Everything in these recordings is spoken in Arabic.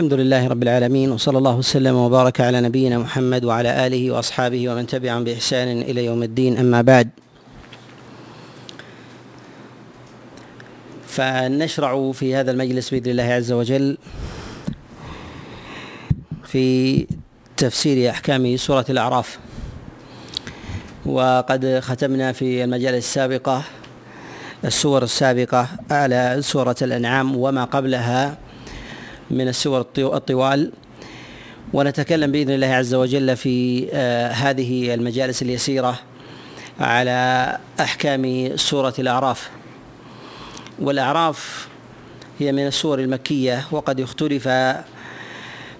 الحمد لله رب العالمين وصلى الله وسلم وبارك على نبينا محمد وعلى آله وأصحابه ومن تبعهم بإحسان إلى يوم الدين أما بعد. فنشرع في هذا المجلس بإذن الله عز وجل في تفسير أحكام سورة الأعراف. وقد ختمنا في المجالس السابقة السور السابقة على سورة الأنعام وما قبلها من السور الطوال. ونتكلم بإذن الله عز وجل في آه، هذه المجالس اليسيرة على أحكام سورة الأعراف. والأعراف هي من السور المكية وقد اختلف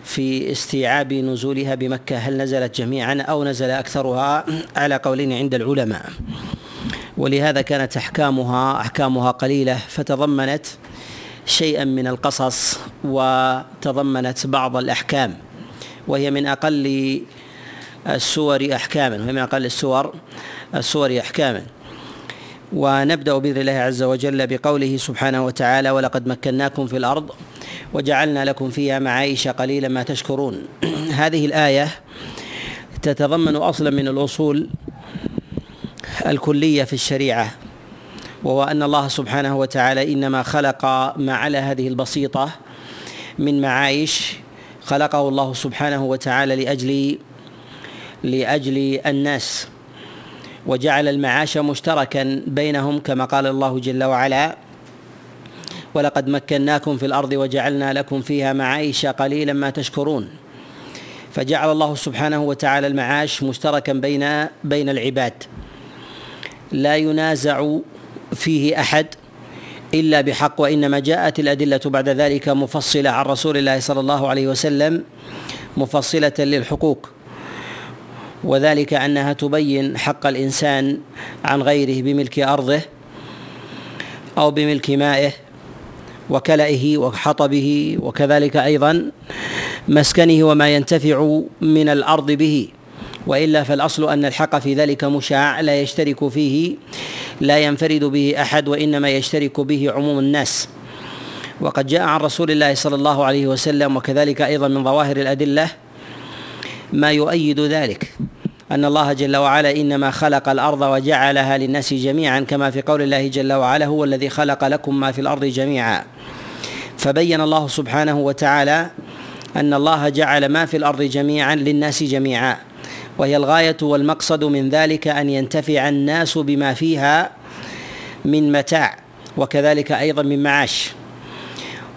في استيعاب نزولها بمكة هل نزلت جميعا أو نزل أكثرها على قولين عند العلماء. ولهذا كانت أحكامها أحكامها قليلة فتضمنت شيئا من القصص وتضمنت بعض الأحكام وهي من أقل السور احكاما وهي من أقل السور السور احكاما. ونبدأ بإذن الله عز وجل بقوله سبحانه وتعالى ولقد مكناكم في الأرض وجعلنا لكم فيها معايش قليلا ما تشكرون. هذه الآية تتضمن أصلا من الأصول الكلية في الشريعة. وهو أن الله سبحانه وتعالى إنما خلق ما على هذه البسيطة من معايش. خلقه الله سبحانه وتعالى لاجل لأجل الناس. وجعل المعاش مشتركا بينهم كما قال الله جل وعلا ولقد مكناكم في الأرض وجعلنا لكم فيها معايش قليلا ما تشكرون فجعل الله سبحانه وتعالى المعاش مشتركا بين بين العباد. لا ينازع فيه أحد إلا بحق وإنما جاءت الأدلة بعد ذلك مفصلة عن رسول الله صلى الله عليه وسلم مفصلة للحقوق. وذلك أنها تبين حق الإنسان عن غيره بملك أرضه أو بملك مائه وكلئه وحطبه وكذلك أيضا مسكنه وما ينتفع من الأرض به. وإلا فالأصل أن الحق في ذلك مشاع لا يشترك فيه لا ينفرد به أحد وإنما يشترك به عموم الناس. وقد جاء عن رسول الله صلى الله عليه وسلم وكذلك أيضا من ظواهر الأدلة ما يؤيد ذلك. أن الله جل وعلا إنما خلق الأرض وجعلها للناس جميعا كما في قول الله جل وعلا هو الذي خلق لكم ما في الأرض جميعا فبين الله سبحانه وتعالى أن الله جعل ما في الأرض جميعا للناس جميعا. وهي الغاية والمقصد من ذلك أن ينتفع الناس بما فيها من متاع وكذلك أيضا من معاش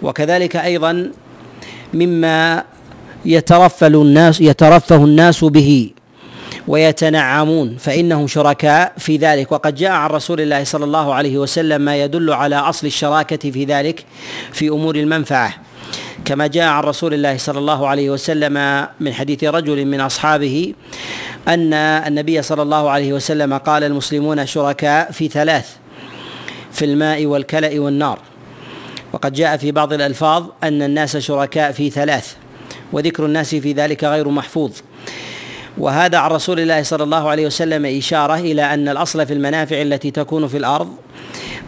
وكذلك أيضا مما يترفل الناس يترفه الناس به ويتنعمون فإنهم شركاء في ذلك. وقد جاء عن رسول الله صلى الله عليه وسلم ما يدل على أصل الشراكة في ذلك في أمور المنفعة. كما جاء عن رسول الله صلى الله عليه وسلم من حديث رجل من أصحابه أن النبي صلى الله عليه وسلم قال المسلمون شركاء في ثلاث في الماء والكلأ والنار. وقد جاء في بعض الألفاظ أن الناس شركاء في ثلاث وذكر الناس في ذلك غير محفوظ. وهذا عن رسول الله صلى الله عليه وسلم إشارة إلى أن الأصل في المنافع التي تكون في الأرض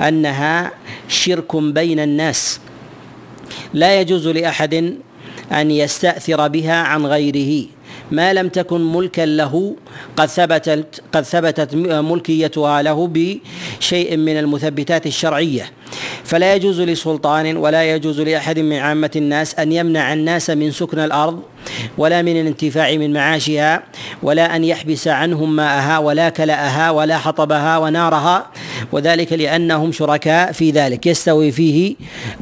أنها شرك بين الناس. لا يجوز لأحد أن يستأثر بها عن غيره. ما لم تكن ملكا له قد ثبتت قد ثبتت ملكيتها له بشيء من المثبتات الشرعية. فلا يجوز لسلطان ولا يجوز لأحد من عامة الناس أن يمنع الناس من سكن الأرض ولا من الانتفاع من معاشها ولا أن يحبس عنهم ماءها ولا كلأها ولا حطبها ونارها وذلك لأنهم شركاء في ذلك. يستوي فيه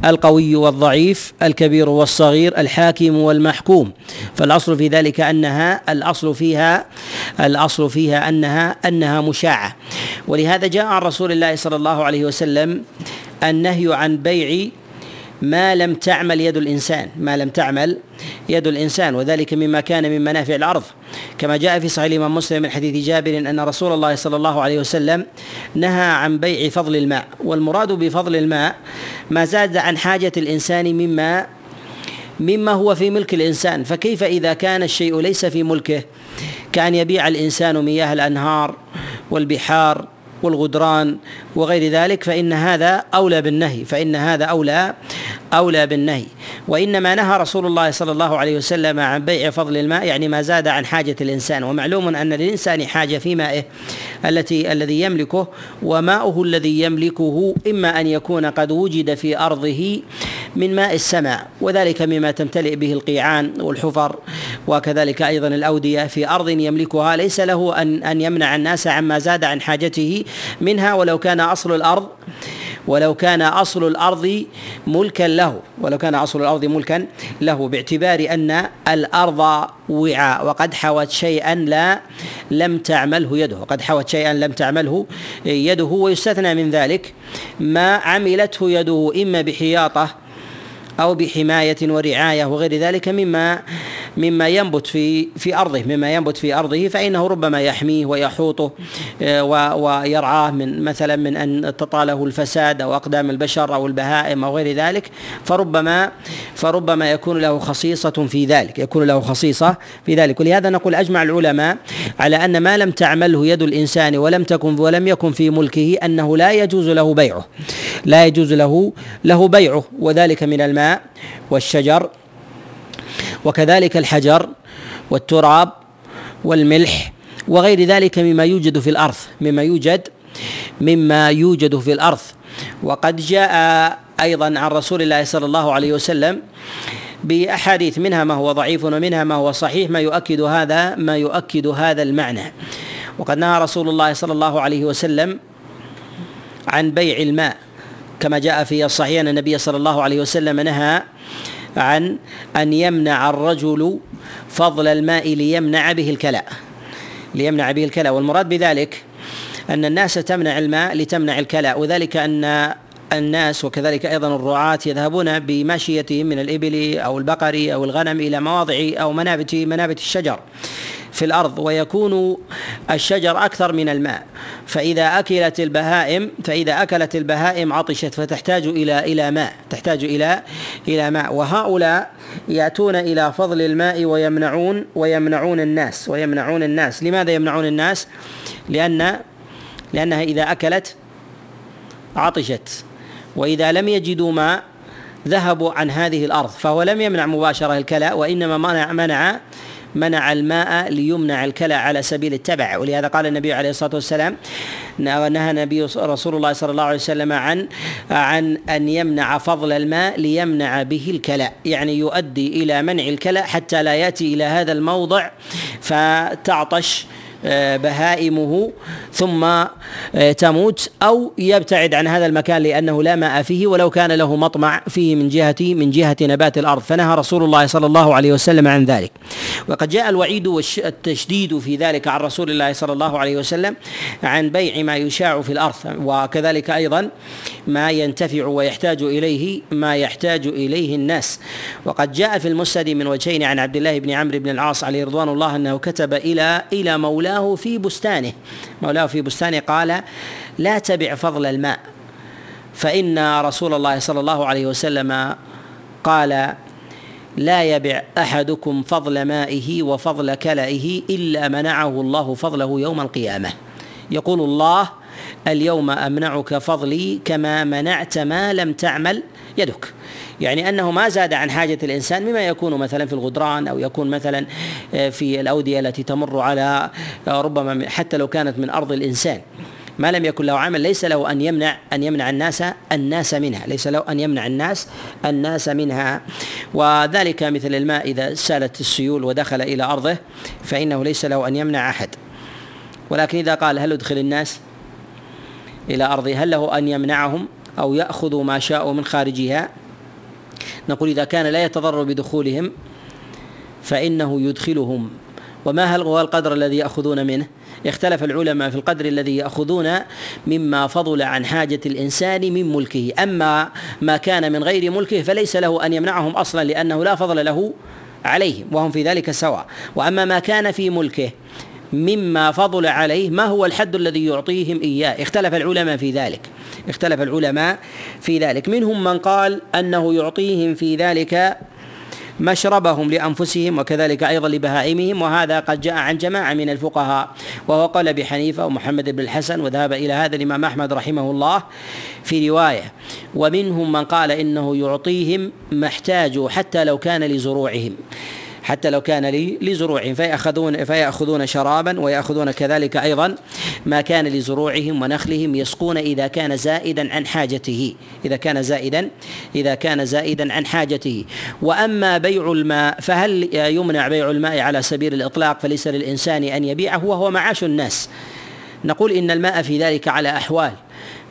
القوي والضعيف الكبير والصغير الحاكم والمحكوم. فالأصل في ذلك أنها الأصل فيها الأصل فيها أنها أنها مشاعة. ولهذا جاء عن رسول الله صلى الله عليه وسلم النهي عن بيع ما لم تعمل يد الإنسان ما لم تعمل يد الإنسان وذلك مما كان من منافع الأرض. كما جاء في صحيح الإمام مسلم من حديث جابر أن رسول الله صلى الله عليه وسلم نهى عن بيع فضل الماء والمراد بفضل الماء ما زاد عن حاجة الإنسان مما مما هو في ملك الإنسان. فكيف إذا كان الشيء ليس في ملكه؟ كأن يبيع الإنسان مياه الأنهار والبحار والغدران وغير ذلك فإن هذا أولى بالنهي فإن هذا أولى أولى بالنهي. وإنما نهى رسول الله صلى الله عليه وسلم عن بيع فضل الماء يعني ما زاد عن حاجة الإنسان. ومعلوم أن للإنسان حاجة في مائه التي الذي يملكه وماؤه الذي يملكه إما أن يكون قد وجد في أرضه من ماء السماء وذلك مما تمتلئ به القيعان والحفر. وكذلك أيضا الأودية في أرض يملكها. ليس له ان أن يمنع الناس عما زاد عن حاجته منها ولو كان أصل الأرض ولو كان أصل الأرض ملكا له. ولو كان أصل الأرض ملكا له باعتبار أن الأرض وعاء. وقد حوت شيئا لا لم تعمله يده. وقد حوت شيئا لم تعمله يده ويستثنى من ذلك ما عملته يده إما بحياطة أو بحماية ورعاية وغير ذلك مما مما ينبت في في أرضه مما ينبت في أرضه فإنه ربما يحميه ويحوطه آه، ويرعاه من مثلا من أن تطاله الفساد أو أقدام البشر أو البهائم أو غير ذلك فربما فربما يكون له خصيصة في ذلك يكون له خصيصة في ذلك. ولهذا نقول أجمع العلماء على أن ما لم تعمله يد الإنسان ولم تكن ولم يكن في ملكه أنه لا يجوز له بيعه لا يجوز له له بيعه وذلك من الماء والشجر وكذلك الحجر والتراب والملح وغير ذلك مما يوجد في الأرض مما يوجد مما يوجد في الأرض. وقد جاء أيضا عن رسول الله صلى الله عليه وسلم بأحاديث منها ما هو ضعيف ومنها ما هو صحيح ما يؤكد هذا ما يؤكد هذا المعنى. وقد نهى رسول الله صلى الله عليه وسلم عن بيع الماء كما جاء في الصحيح أن النبي صلى الله عليه وسلم نهى عن أن يمنع الرجل فضل الماء ليمنع به الكلاء ليمنع به الكلاء. والمراد بذلك أن الناس تمنع الماء لتمنع الكلاء وذلك أن الناس وكذلك أيضا الرعاة يذهبون بماشيتهم من الإبل أو البقر أو الغنم إلى مواضع أو منابت منابت الشجر. في الأرض ويكون الشجر أكثر من الماء. فإذا أكلت البهائم فإذا أكلت البهائم عطشت فتحتاج إلى إلى ماء تحتاج إلى إلى ماء. وهؤلاء يأتون إلى فضل الماء ويمنعون ويمنعون الناس ويمنعون الناس. لماذا يمنعون الناس؟ لأن لأنها إذا أكلت عطشت. وإذا لم يجدوا ماء ذهبوا عن هذه الأرض. فهو لم يمنع مباشرة الكلاء وإنما منع منع منع الماء ليمنع الكلى على سبيل التبع. ولهذا قال النبي عليه الصلاة والسلام نهى النبي رسول الله صلى الله عليه وسلم عن عن أن يمنع فضل الماء ليمنع به الكلى. يعني يؤدي إلى منع الكلى حتى لا يأتي إلى هذا الموضع فتعطش بهائمه ثم آه، تموت أو يبتعد عن هذا المكان لأنه لا ماء فيه ولو كان له مطمع فيه من جهة من جهة نبات الأرض. فنهى رسول الله صلى الله عليه وسلم عن ذلك. وقد جاء الوعيد والتشديد في ذلك عن رسول الله صلى الله عليه وسلم عن بيع ما يشاع في الأرض. وكذلك أيضا ما ينتفع ويحتاج إليه ما يحتاج إليه الناس. وقد جاء في المسند من وجهين عن عبد الله بن عمرو بن العاص عليه رضوان الله أنه كتب إلى إلى مولاه مولاه في بستانه. مولاه في بستانه قال لا تبع فضل الماء. فإن رسول الله صلى الله عليه وسلم قال لا يبع أحدكم فضل مائه وفضل كلئه إلا منعه الله فضله يوم القيامة. يقول الله اليوم أمنعك فضلي كما منعت ما لم تعمل يدك. يعني أنه ما زاد عن حاجة الإنسان مما يكون مثلا في الغدران أو يكون مثلا آه، في الأودية التي تمر على آه، ربما حتى لو كانت من أرض الإنسان. ما لم يكن له عمل ليس له أن يمنع أن يمنع الناس الناس منها. ليس له أن يمنع الناس الناس منها. وذلك مثل الماء إذا سالت السيول ودخل إلى أرضه فإنه ليس له أن يمنع أحد. ولكن إذا قال هل ادخل الناس؟ إلى أرضه. هل له أن يمنعهم أو يأخذوا ما شاءوا من خارجها؟ نقول إذا كان لا يتضرر بدخولهم فإنه يدخلهم. وما هل هو القدر الذي يأخذون منه؟ اختلف العلماء في القدر الذي يأخذون مما فضل عن حاجة الإنسان من ملكه. أما ما كان من غير ملكه فليس له أن يمنعهم أصلا لأنه لا فضل له عليهم وهم في ذلك سواء. وأما ما كان في ملكه مما فضل عليه ما هو الحد الذي يعطيهم إياه؟ اختلف العلماء في ذلك. اختلف العلماء في ذلك. منهم من قال أنه يعطيهم في ذلك مشربهم لأنفسهم وكذلك أيضا لبهائمهم وهذا قد جاء عن جماعة من الفقهاء وهو قال أبي حنيفة ومحمد بن الحسن وذهب إلى هذا الإمام أحمد رحمه الله في رواية. ومنهم من قال إنه يعطيهم ما احتاجوا حتى لو كان لزروعهم. حتى لو كان لي لزروعهم فيأخذون فيأخذون شرابا ويأخذون كذلك أيضا ما كان لزروعهم ونخلهم يسقون إذا كان زائدا عن حاجته إذا كان زائدا إذا كان زائدا عن حاجته. وأما بيع الماء فهل يمنع بيع الماء على سبيل الإطلاق؟ فليس للإنسان أن يبيعه وهو معاش الناس. نقول إن الماء في ذلك على أحوال.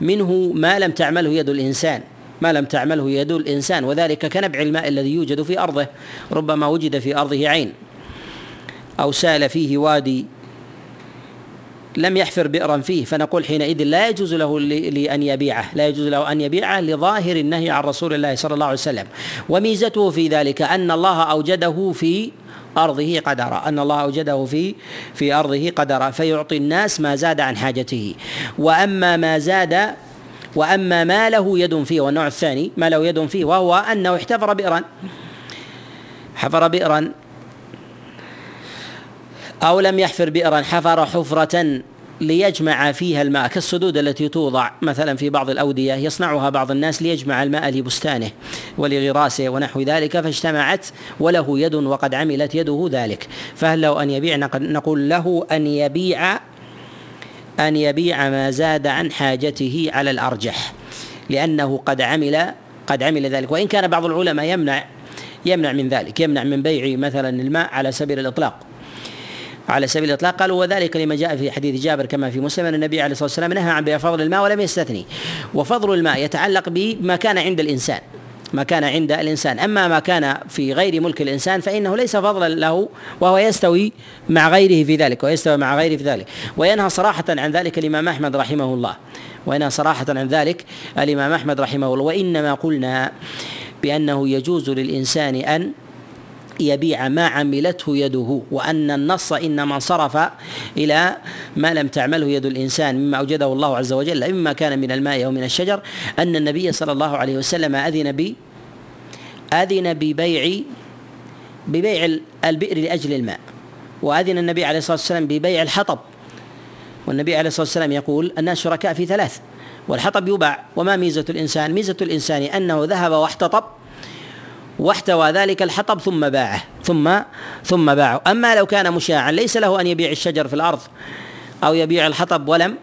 منه ما لم تعمله يد الإنسان. ما لم تعمله يد الإنسان وذلك كنبع الماء الذي يوجد في أرضه ربما وجد في أرضه عين أو سال فيه وادي لم يحفر بئرا فيه فنقول حينئذ لا يجوز له لأن يبيعه لا يجوز له أن يبيعه لظاهر النهي عن رسول الله صلى الله عليه وسلم. وميزته في ذلك أن الله أوجده في أرضه قدرا أن الله أوجده في في أرضه قدرا فيعطي الناس ما زاد عن حاجته. وأما ما زاد وأما ما له يد فيه والنوع الثاني ما له يد فيه وهو أنه احتفر بئرا حفر بئرا أو لم يحفر بئرا حفر حفرة ليجمع فيها الماء كالسدود التي توضع مثلا في بعض الأودية يصنعها بعض الناس ليجمع الماء لبستانه ولغراسه ونحو ذلك فاجتمعت وله يد وقد عملت يده ذلك. فهل له أن يبيع نقول له أن يبيع أن يبيع ما زاد عن حاجته على الأرجح لأنه قد عمل قد عمل ذلك. وإن كان بعض العلماء يمنع يمنع من ذلك يمنع من بيع مثلا الماء على سبيل الإطلاق. على سبيل الإطلاق قالوا وذلك لما جاء في حديث جابر كما في مسلم أن النبي عليه الصلاة والسلام نهى عن بيع فضل الماء ولم يستثني. وفضل الماء يتعلق بما كان عند الإنسان. ما كان عند الإنسان. أما ما كان في غير ملك الإنسان فإنه ليس فضلا له وهو يستوي مع غيره في ذلك ويستوي مع غيره في ذلك. وينهى صراحة عن ذلك الإمام أحمد رحمه الله. وينهى صراحة عن ذلك الإمام أحمد رحمه الله. وإنما قلنا بأنه يجوز للإنسان أن يبيع ما عملته يده وأن النص إنما انصرف إلى ما لم تعمله يد الإنسان مما أوجده الله عز وجل. مما كان من الماء أو من الشجر أن النبي صلى الله عليه وسلم أذن ب أذن ببيع ببيع البئر لأجل الماء. وأذن النبي عليه الصلاة والسلام ببيع الحطب. والنبي عليه الصلاة والسلام يقول الناس شركاء في ثلاث. والحطب يباع وما ميزة الإنسان؟ ميزة الإنسان أنه ذهب واحتطب واحتوى ذلك الحطب ثم باعه ثم ثم باعه. أما لو كان مشاعا ليس له أن يبيع الشجر في الأرض أو يبيع الحطب ولم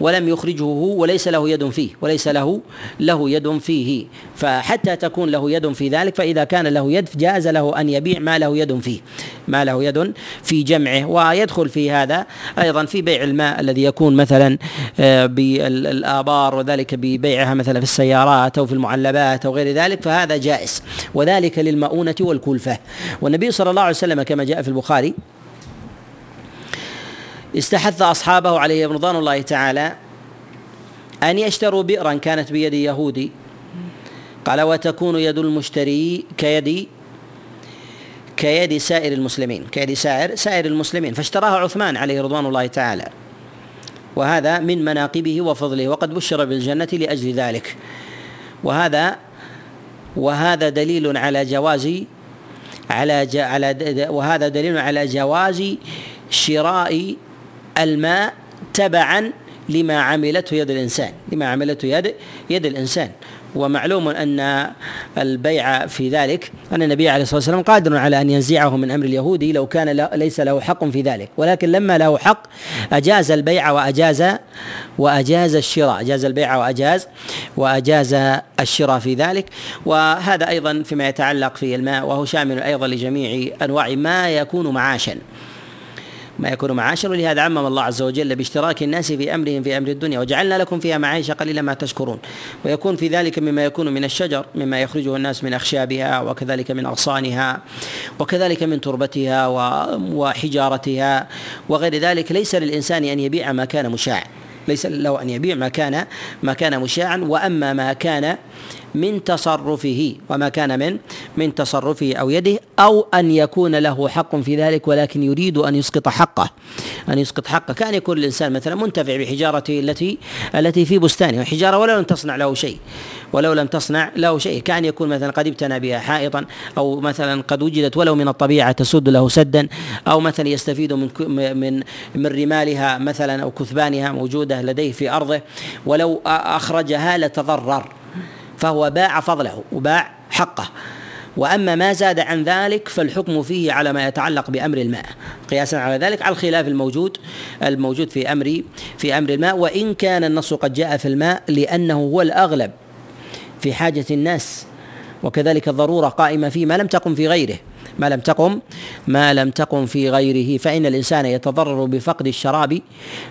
ولم يخرجه هو وليس له يد فيه وليس له له يد فيه. فحتى تكون له يد في ذلك فإذا كان له يد جاز له أن يبيع ما له يد فيه ما له يد في جمعه. ويدخل في هذا أيضا في بيع الماء الذي يكون مثلا آه، بالآبار وذلك ببيعها مثلا في السيارات أو في المعلبات أو غير ذلك فهذا جائز. وذلك للمؤونة والكلفة. والنبي صلى الله عليه وسلم كما جاء في البخاري استحث أصحابه عليه رضوان الله تعالى أن يشتروا بئرا كانت بيد يهودي. قال وتكون يد المشتري كيد كيد سائر المسلمين. كيد سائر سائر المسلمين. فاشتراها عثمان عليه رضوان الله تعالى. وهذا من مناقبه وفضله. وقد بشر بالجنة لأجل ذلك. وهذا وهذا دليل على جواز على على وهذا دليل على جواز شراء الماء تبعا لما عملته يد الإنسان لما عملته يد يد الإنسان. ومعلوم أن البيع في ذلك أن النبي عليه الصلاة والسلام قادر على أن ينزعه من أمر اليهودي لو كان ليس له حق في ذلك. ولكن لما له حق أجاز البيع وأجاز وأجاز الشراء. أجاز البيع وأجاز وأجاز الشراء في ذلك. وهذا أيضا فيما يتعلق في الماء وهو شامل أيضا لجميع أنواع ما يكون معاشا. ما يكون معاشا ولهذا عمم الله عز وجل باشتراك الناس في أمرهم في أمر الدنيا وجعلنا لكم فيها معايش قليلا ما تشكرون. ويكون في ذلك مما يكون من الشجر مما يخرجه الناس من أخشابها وكذلك من أغصانها وكذلك من تربتها وحجارتها وغير ذلك. ليس للإنسان أن يبيع ما كان مشاعا ليس له أن يبيع ما كان ما كان مشاعا. وأما ما كان من تصرفه وما كان من من تصرفه أو يده أو أن يكون له حق في ذلك ولكن يريد أن يسقط حقه أن يسقط حقه. كان يكون الإنسان مثلا منتفع بحجارته التي التي في بستانه حجاره ولو لم تصنع له شيء ولو لم تصنع له شيء. كان يكون مثلا قد ابتنى بها حائطا أو مثلا قد وجدت ولو من الطبيعة تسد له سدا أو مثلا يستفيد من من من رمالها مثلا أو كثبانها موجودة لديه في أرضه ولو أخرجها لتضرر. فهو باع فضله وباع حقه. وأما ما زاد عن ذلك فالحكم فيه على ما يتعلق بأمر الماء. قياسا على ذلك على الخلاف الموجود الموجود في أمر في أمر الماء. وإن كان النص قد جاء في الماء لأنه هو الأغلب في حاجة الناس وكذلك الضرورة قائمة فيه ما لم تقم في غيره. ما لم تقم ما لم تقم في غيره. فإن الإنسان يتضرر بفقد الشراب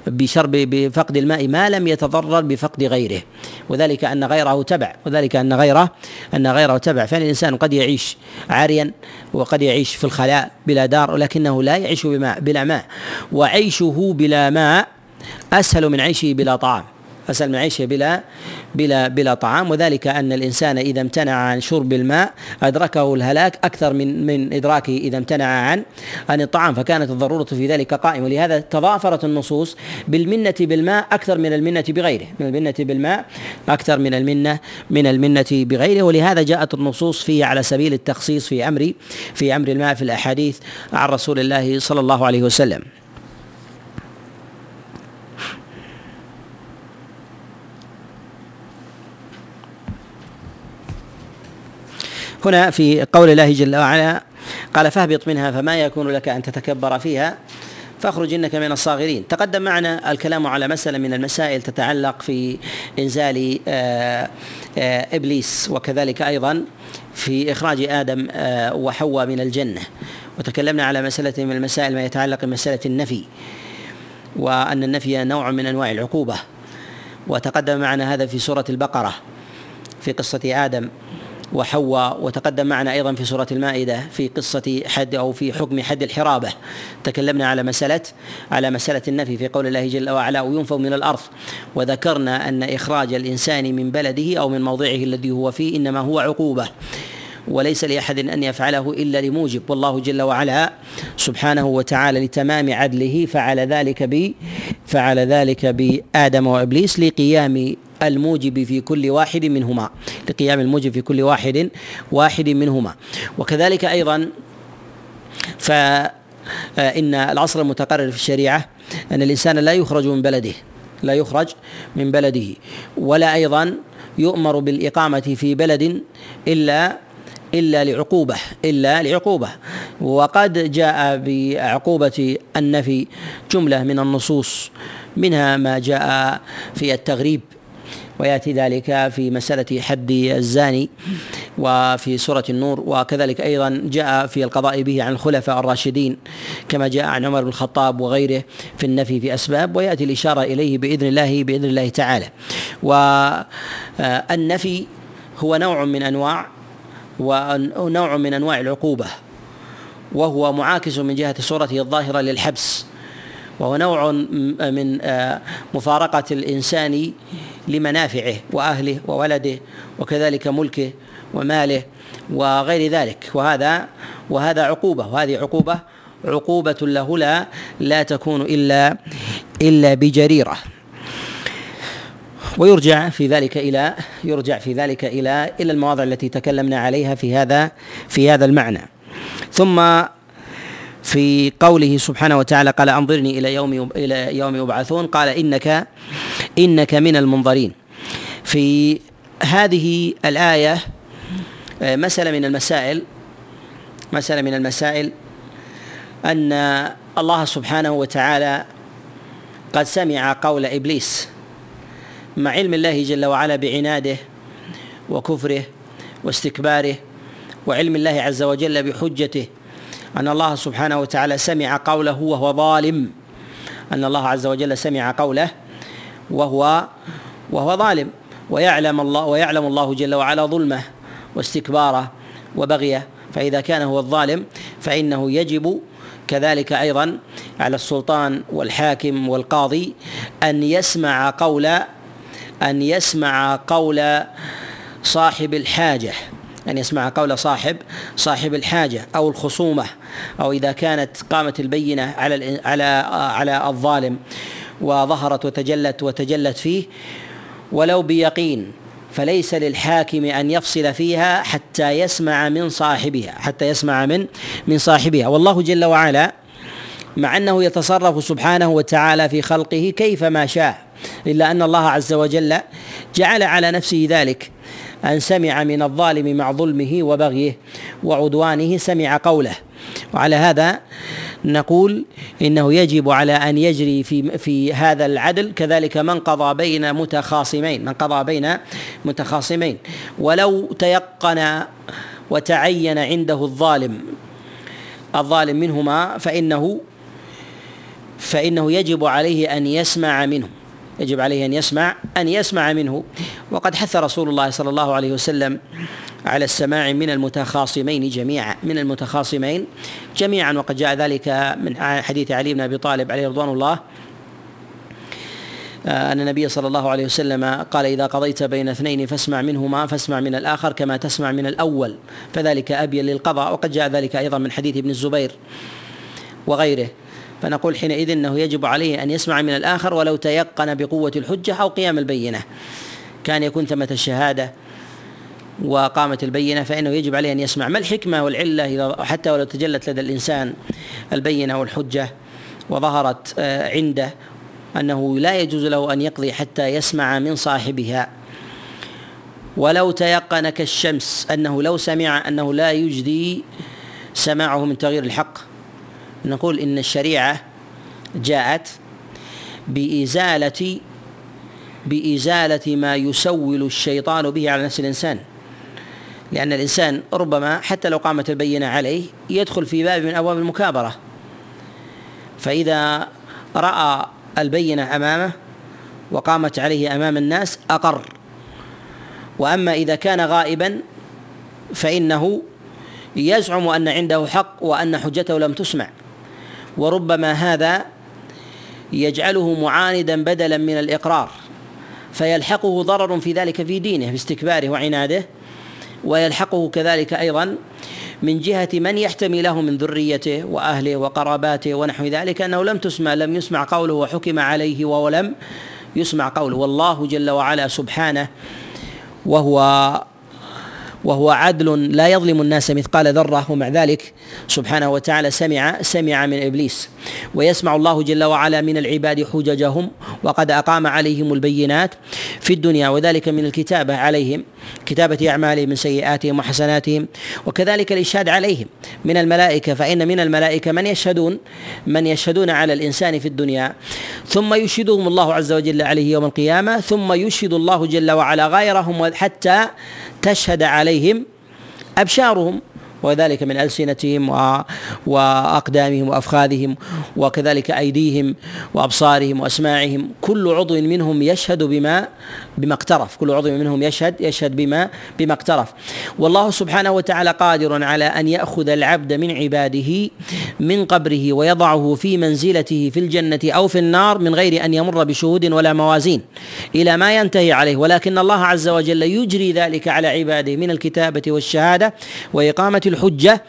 بشرب بفقد الماء ما لم يتضرر بفقد غيره. وذلك أن غيره تبع وذلك أن غيره أن غيره تبع. فإن الإنسان قد يعيش عاريا وقد يعيش في الخلاء بلا دار ولكنه لا يعيش بماء بلا ماء. وعيشه بلا ماء أسهل من عيشه بلا طعام. أسأل من عيشه بلا بلا بلا طعام. وذلك أن الإنسان إذا امتنع عن شرب الماء أدركه الهلاك أكثر من من إدراكه إذا امتنع عن عن الطعام. فكانت الضرورة في ذلك قائمة. ولهذا تضافرت النصوص بالمنة بالماء أكثر من المنة بغيره. من المنة بالماء أكثر من المنة من المنة بغيره. ولهذا جاءت النصوص فيه على سبيل التخصيص في أمر في أمر الماء في الأحاديث عن رسول الله صلى الله عليه وسلم. هنا في قول الله جل وعلا قال فاهبط منها فما يكون لك أن تتكبر فيها فاخرج إنك من الصاغرين. تقدم معنا الكلام على مسألة من المسائل تتعلق في إنزال آه، آه، إبليس وكذلك أيضا في إخراج آدم آه، وحواء من الجنة. وتكلمنا على مسألة من المسائل ما يتعلق بمسألة النفي وأن النفي نوع من أنواع العقوبة. وتقدم معنا هذا في سورة البقرة في قصة آدم. وحواء وتقدم معنا أيضا في سورة المائدة في قصة حد أو في حكم حد الحرابة. تكلمنا على مساله على مسألة النفي في قول الله جل وعلا وينفوا من الأرض. وذكرنا أن إخراج الإنسان من بلده أو من موضعه الذي هو فيه إنما هو عقوبة. وليس لأحد أن يفعله إلا لموجب. والله جل وعلا سبحانه وتعالى لتمام عدله فعل ذلك ب فعل ذلك بآدم وإبليس لقيام الموجب في كل واحد منهما لقيام الموجب في كل واحد واحد منهما. وكذلك أيضا فإن الأصل المتقرر في الشريعة أن الإنسان لا يخرج من بلده لا يخرج من بلده ولا أيضا يؤمر بالإقامة في بلد إلا إلا لعقوبة إلا لعقوبة. وقد جاء بعقوبة النفي جملة من النصوص منها ما جاء في التغريب. ويأتي ذلك في مسألة حد الزاني وفي سورة النور وكذلك أيضا جاء في القضاء به عن الخلفاء الراشدين كما جاء عن عمر بن الخطاب وغيره في النفي في أسباب ويأتي الإشارة إليه بإذن الله بإذن الله تعالى. والنفي هو نوع من أنواع ونوع من أنواع العقوبة وهو معاكس من جهة صورته الظاهرة للحبس وهو نوع من آه، مفارقة الإنسان لمنافعه وأهله وولده وكذلك ملكه وماله وغير ذلك. وهذا وهذا عقوبة. وهذه عقوبة عقوبة له لا لا تكون إلا إلا بجريرة. ويرجع في ذلك إلى يرجع في ذلك إلى إلى المواضع التي تكلمنا عليها في هذا في هذا المعنى. ثم في قوله سبحانه وتعالى قال أنظرني إلى يوم إلى يوم يبعثون. قال إنك إنك من المنظرين. في هذه الآية آه، مسألة من المسائل مسألة من المسائل أن الله سبحانه وتعالى قد سمع قول إبليس مع علم الله جل وعلا بعناده وكفره واستكباره وعلم الله عز وجل بحجته أن الله سبحانه وتعالى سمع قوله وهو ظالم. أن الله عز وجل سمع قوله وهو وهو ظالم ويعلم الله ويعلم الله جل وعلا ظلمه واستكباره وبغيه. فإذا كان هو الظالم فإنه يجب كذلك أيضا على السلطان والحاكم والقاضي أن يسمع قول أن يسمع قول صاحب الحاجة أن يسمع قول صاحب صاحب الحاجة أو الخصومة أو إذا كانت قامت البينة على على على الظالم. وظهرت وتجلت وتجلت فيه ولو بيقين فليس للحاكم أن يفصل فيها حتى يسمع من صاحبها حتى يسمع من من صاحبها. والله جل وعلا مع أنه يتصرف سبحانه وتعالى في خلقه كيفما شاء إلا أن الله عز وجل جعل على نفسه ذلك أن سمع من الظالم مع ظلمه وبغيه وعدوانه سمع قوله. وعلى هذا نقول إنه يجب على أن يجري في في هذا العدل. كذلك من قضى بين متخاصمين من قضى بين متخاصمين. ولو تيقن وتعين عنده الظالم الظالم منهما فإنه فإنه يجب عليه أن يسمع منه. يجب عليه أن يسمع أن يسمع منه. وقد حث رسول الله صلى الله عليه وسلم على السماع من المتخاصمين جميعا من المتخاصمين جميعا. وقد جاء ذلك من حديث علي بن أبي طالب عليه رضوان الله. آه، أن النبي صلى الله عليه وسلم قال إذا قضيت بين اثنين فاسمع منهما فاسمع من الآخر كما تسمع من الأول. فذلك أبين للقضاء. وقد جاء ذلك أيضا من حديث ابن الزبير وغيره. فنقول حينئذ إنه يجب عليه أن يسمع من الآخر ولو تيقن بقوة الحجة أو قيام البينة. كان يكون ثمة الشهادة وقامت البينة فإنه يجب عليه أن يسمع. ما الحكمة والعلة إذا حتى ولو تجلت لدى الإنسان البينة والحجة وظهرت آه، عنده أنه لا يجوز له أن يقضي حتى يسمع من صاحبها. ولو تيقن كالشمس أنه لو سمع أنه لا يجدي سماعه من تغيير الحق. نقول إن الشريعة جاءت بإزالة بإزالة ما يسول الشيطان به على نفس الإنسان. لأن الإنسان ربما حتى لو قامت البينة عليه يدخل في باب من أبواب المكابرة. فإذا رأى البينة أمامه وقامت عليه أمام الناس أقر. وأما إذا كان غائبا فإنه يزعم أن عنده حق وأن حجته لم تسمع. وربما هذا يجعله معاندا بدلا من الإقرار فيلحقه ضرر في ذلك في دينه باستكباره وعناده ويلحقه كذلك أيضا من جهة من يحتمي له من ذريته وأهله وقراباته ونحو ذلك أنه لم تسمع لم يسمع قوله وحكم عليه ولم يسمع قوله. والله جل وعلا سبحانه وهو وهو عدل لا يظلم الناس مثقال ذرة ومع ذلك سبحانه وتعالى سمع سمع من إبليس. ويسمع الله جل وعلا من العباد حججهم وقد أقام عليهم البينات في الدنيا وذلك من الكتابة عليهم كتابة أعمالهم من سيئاتهم وحسناتهم وكذلك الاشهاد عليهم. من الملائكة فإن من الملائكة من يشهدون من يشهدون على الإنسان في الدنيا. ثم يشهدهم الله عز وجل عليه يوم القيامة ثم يشهد الله جل وعلا غيرهم حتى تشهد عليهم أبشارهم وذلك من ألسنتهم وأقدامهم وأفخاذهم وكذلك أيديهم وأبصارهم وأسماعهم كل عضو منهم يشهد بما بما اقترف. كل عضو منهم يشهد يشهد بما بما اقترف. والله سبحانه وتعالى قادر على أن يأخذ العبد من عباده من قبره ويضعه في منزلته في الجنة أو في النار من غير أن يمر بشهود ولا موازين إلى ما ينتهي عليه. ولكن الله عز وجل يجري ذلك على عباده من الكتابة والشهادة وإقامة الحجة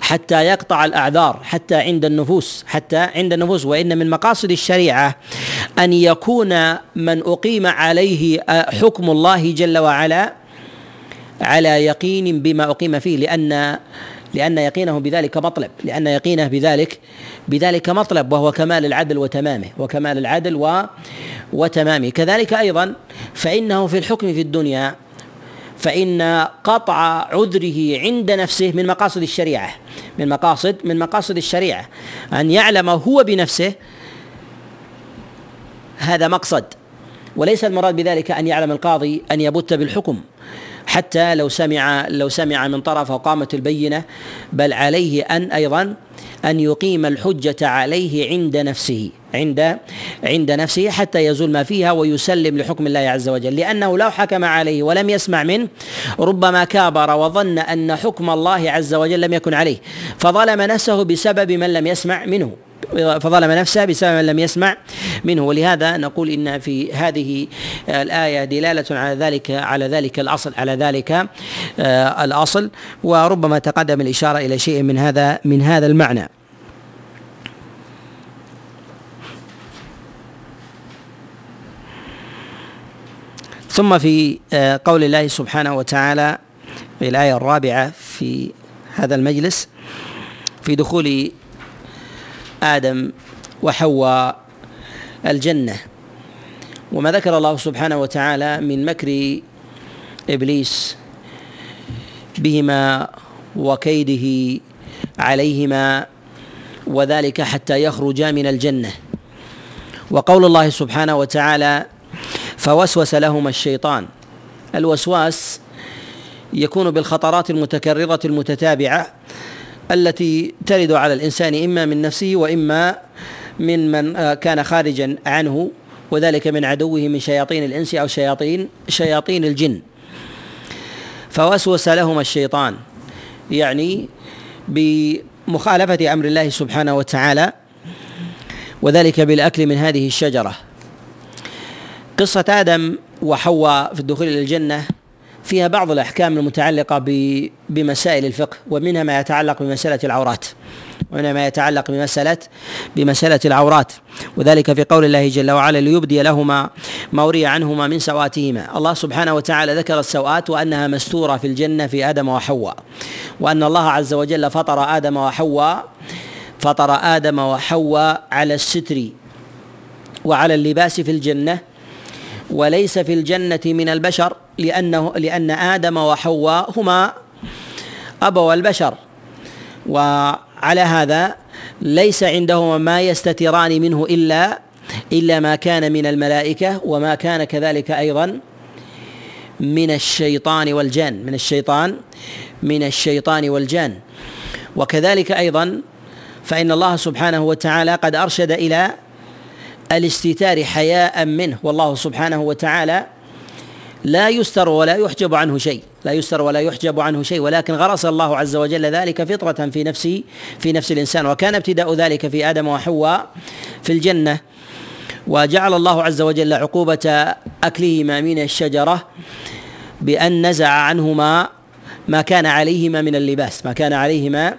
حتى يقطع الأعذار حتى عند النفوس حتى عند النفوس. وإن من مقاصد الشريعة أن يكون من أقيم عليه حكم الله جل وعلا على يقين بما أقيم فيه لأن لأن يقينه بذلك مطلب لأن يقينه بذلك بذلك مطلب وهو كمال العدل وتمامه وكمال العدل و وتمامه. كذلك أيضا فإنه في الحكم في الدنيا فإن قطع عذره عند نفسه من مقاصد الشريعة من مقاصد من مقاصد الشريعة. أن يعلم هو بنفسه هذا مقصد. وليس المراد بذلك أن يعلم القاضي أن يبت بالحكم. حتى لو سمع لو سمع من طرف وقامت البينة بل عليه أن أيضا أن يقيم الحجة عليه عند نفسه عند عند نفسه حتى يزول ما فيها ويسلم لحكم الله عز وجل. لأنه لو حكم عليه ولم يسمع منه ربما كابر وظن أن حكم الله عز وجل لم يكن عليه فظلم نفسه بسبب من لم يسمع منه. فظلم نفسه بسبب من لم يسمع منه. ولهذا نقول إن في هذه الآية دلالة على ذلك على ذلك الأصل على ذلك آه، الأصل. وربما تقدم الإشارة إلى شيء من هذا من هذا المعنى. ثم في آه، قول الله سبحانه وتعالى في الآية الرابعة في هذا المجلس في دخول آدم وحواء الجنة. وما ذكر الله سبحانه وتعالى من مكر إبليس بهما وكيده عليهما وذلك حتى يخرجا من الجنة. وقول الله سبحانه وتعالى فوسوس لهما الشيطان. الوسواس يكون بالخطرات المتكررة المتتابعة التي ترد على الإنسان إما من نفسه وإما من من آه، كان خارجا عنه وذلك من عدوه من شياطين الإنس أو شياطين شياطين الجن. فوسوس لهما الشيطان يعني بمخالفة أمر الله سبحانه وتعالى وذلك بالأكل من هذه الشجرة. قصة آدم وحواء في الدخول إلى الجنة فيها بعض الأحكام المتعلقة بمسائل الفقه ومنها ما يتعلق بمسألة العورات. ومنها ما يتعلق بمسألة بمسألة العورات. وذلك في قول الله جل وعلا ليبدي لهما ما وري عنهما من سواتهما. الله سبحانه وتعالى ذكر السوآت وأنها مستورة في الجنة في آدم وحواء. وأن الله عز وجل فطر آدم وحواء فطر آدم وحواء على الستر وعلى اللباس في الجنة وليس في الجنة من البشر لأنه لأن آدم وحواء هما أبوا البشر وعلى هذا ليس عندهما ما يستتران منه إلا إلا ما كان من الملائكة وما كان كذلك أيضا من الشيطان والجان من الشيطان من الشيطان والجان. وكذلك أيضا فإن الله سبحانه وتعالى قد أرشد إلى الاستتار حياء منه والله سبحانه وتعالى لا يستر ولا يحجب عنه شيء لا يستر ولا يحجب عنه شيء ولكن غرس الله عز وجل ذلك فطرة في نفس في نفس الإنسان. وكان ابتداء ذلك في آدم وحواء في الجنة وجعل الله عز وجل عقوبة أكلهما من الشجرة بأن نزع عنهما ما كان عليهما من اللباس ما كان عليهما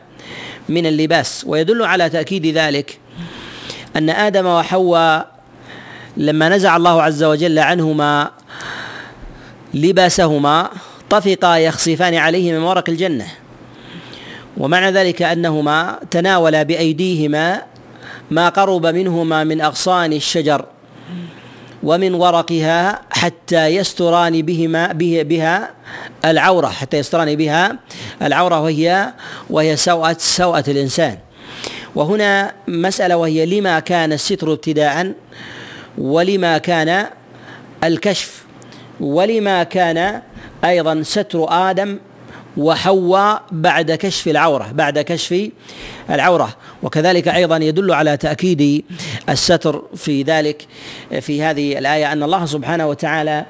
من اللباس. ويدل على تأكيد ذلك أن آدم وحواء لما نزع الله عز وجل عنهما لباسهما طفقا يخصفان عليه من ورق الجنة. ومعنى ذلك أنهما تناولا بأيديهما ما قرب منهما من أغصان الشجر ومن ورقها حتى يستران بهما به بها العورة حتى يستران بها العورة وهي وهي سوءة سوءة الإنسان. وهنا مسألة وهي لما كان الستر ابتداء ولما كان الكشف ولما كان أيضا ستر آدم وحواء بعد كشف العورة بعد كشف العورة. وكذلك أيضا يدل على تأكيد الستر في ذلك في هذه الآية أن الله سبحانه وتعالى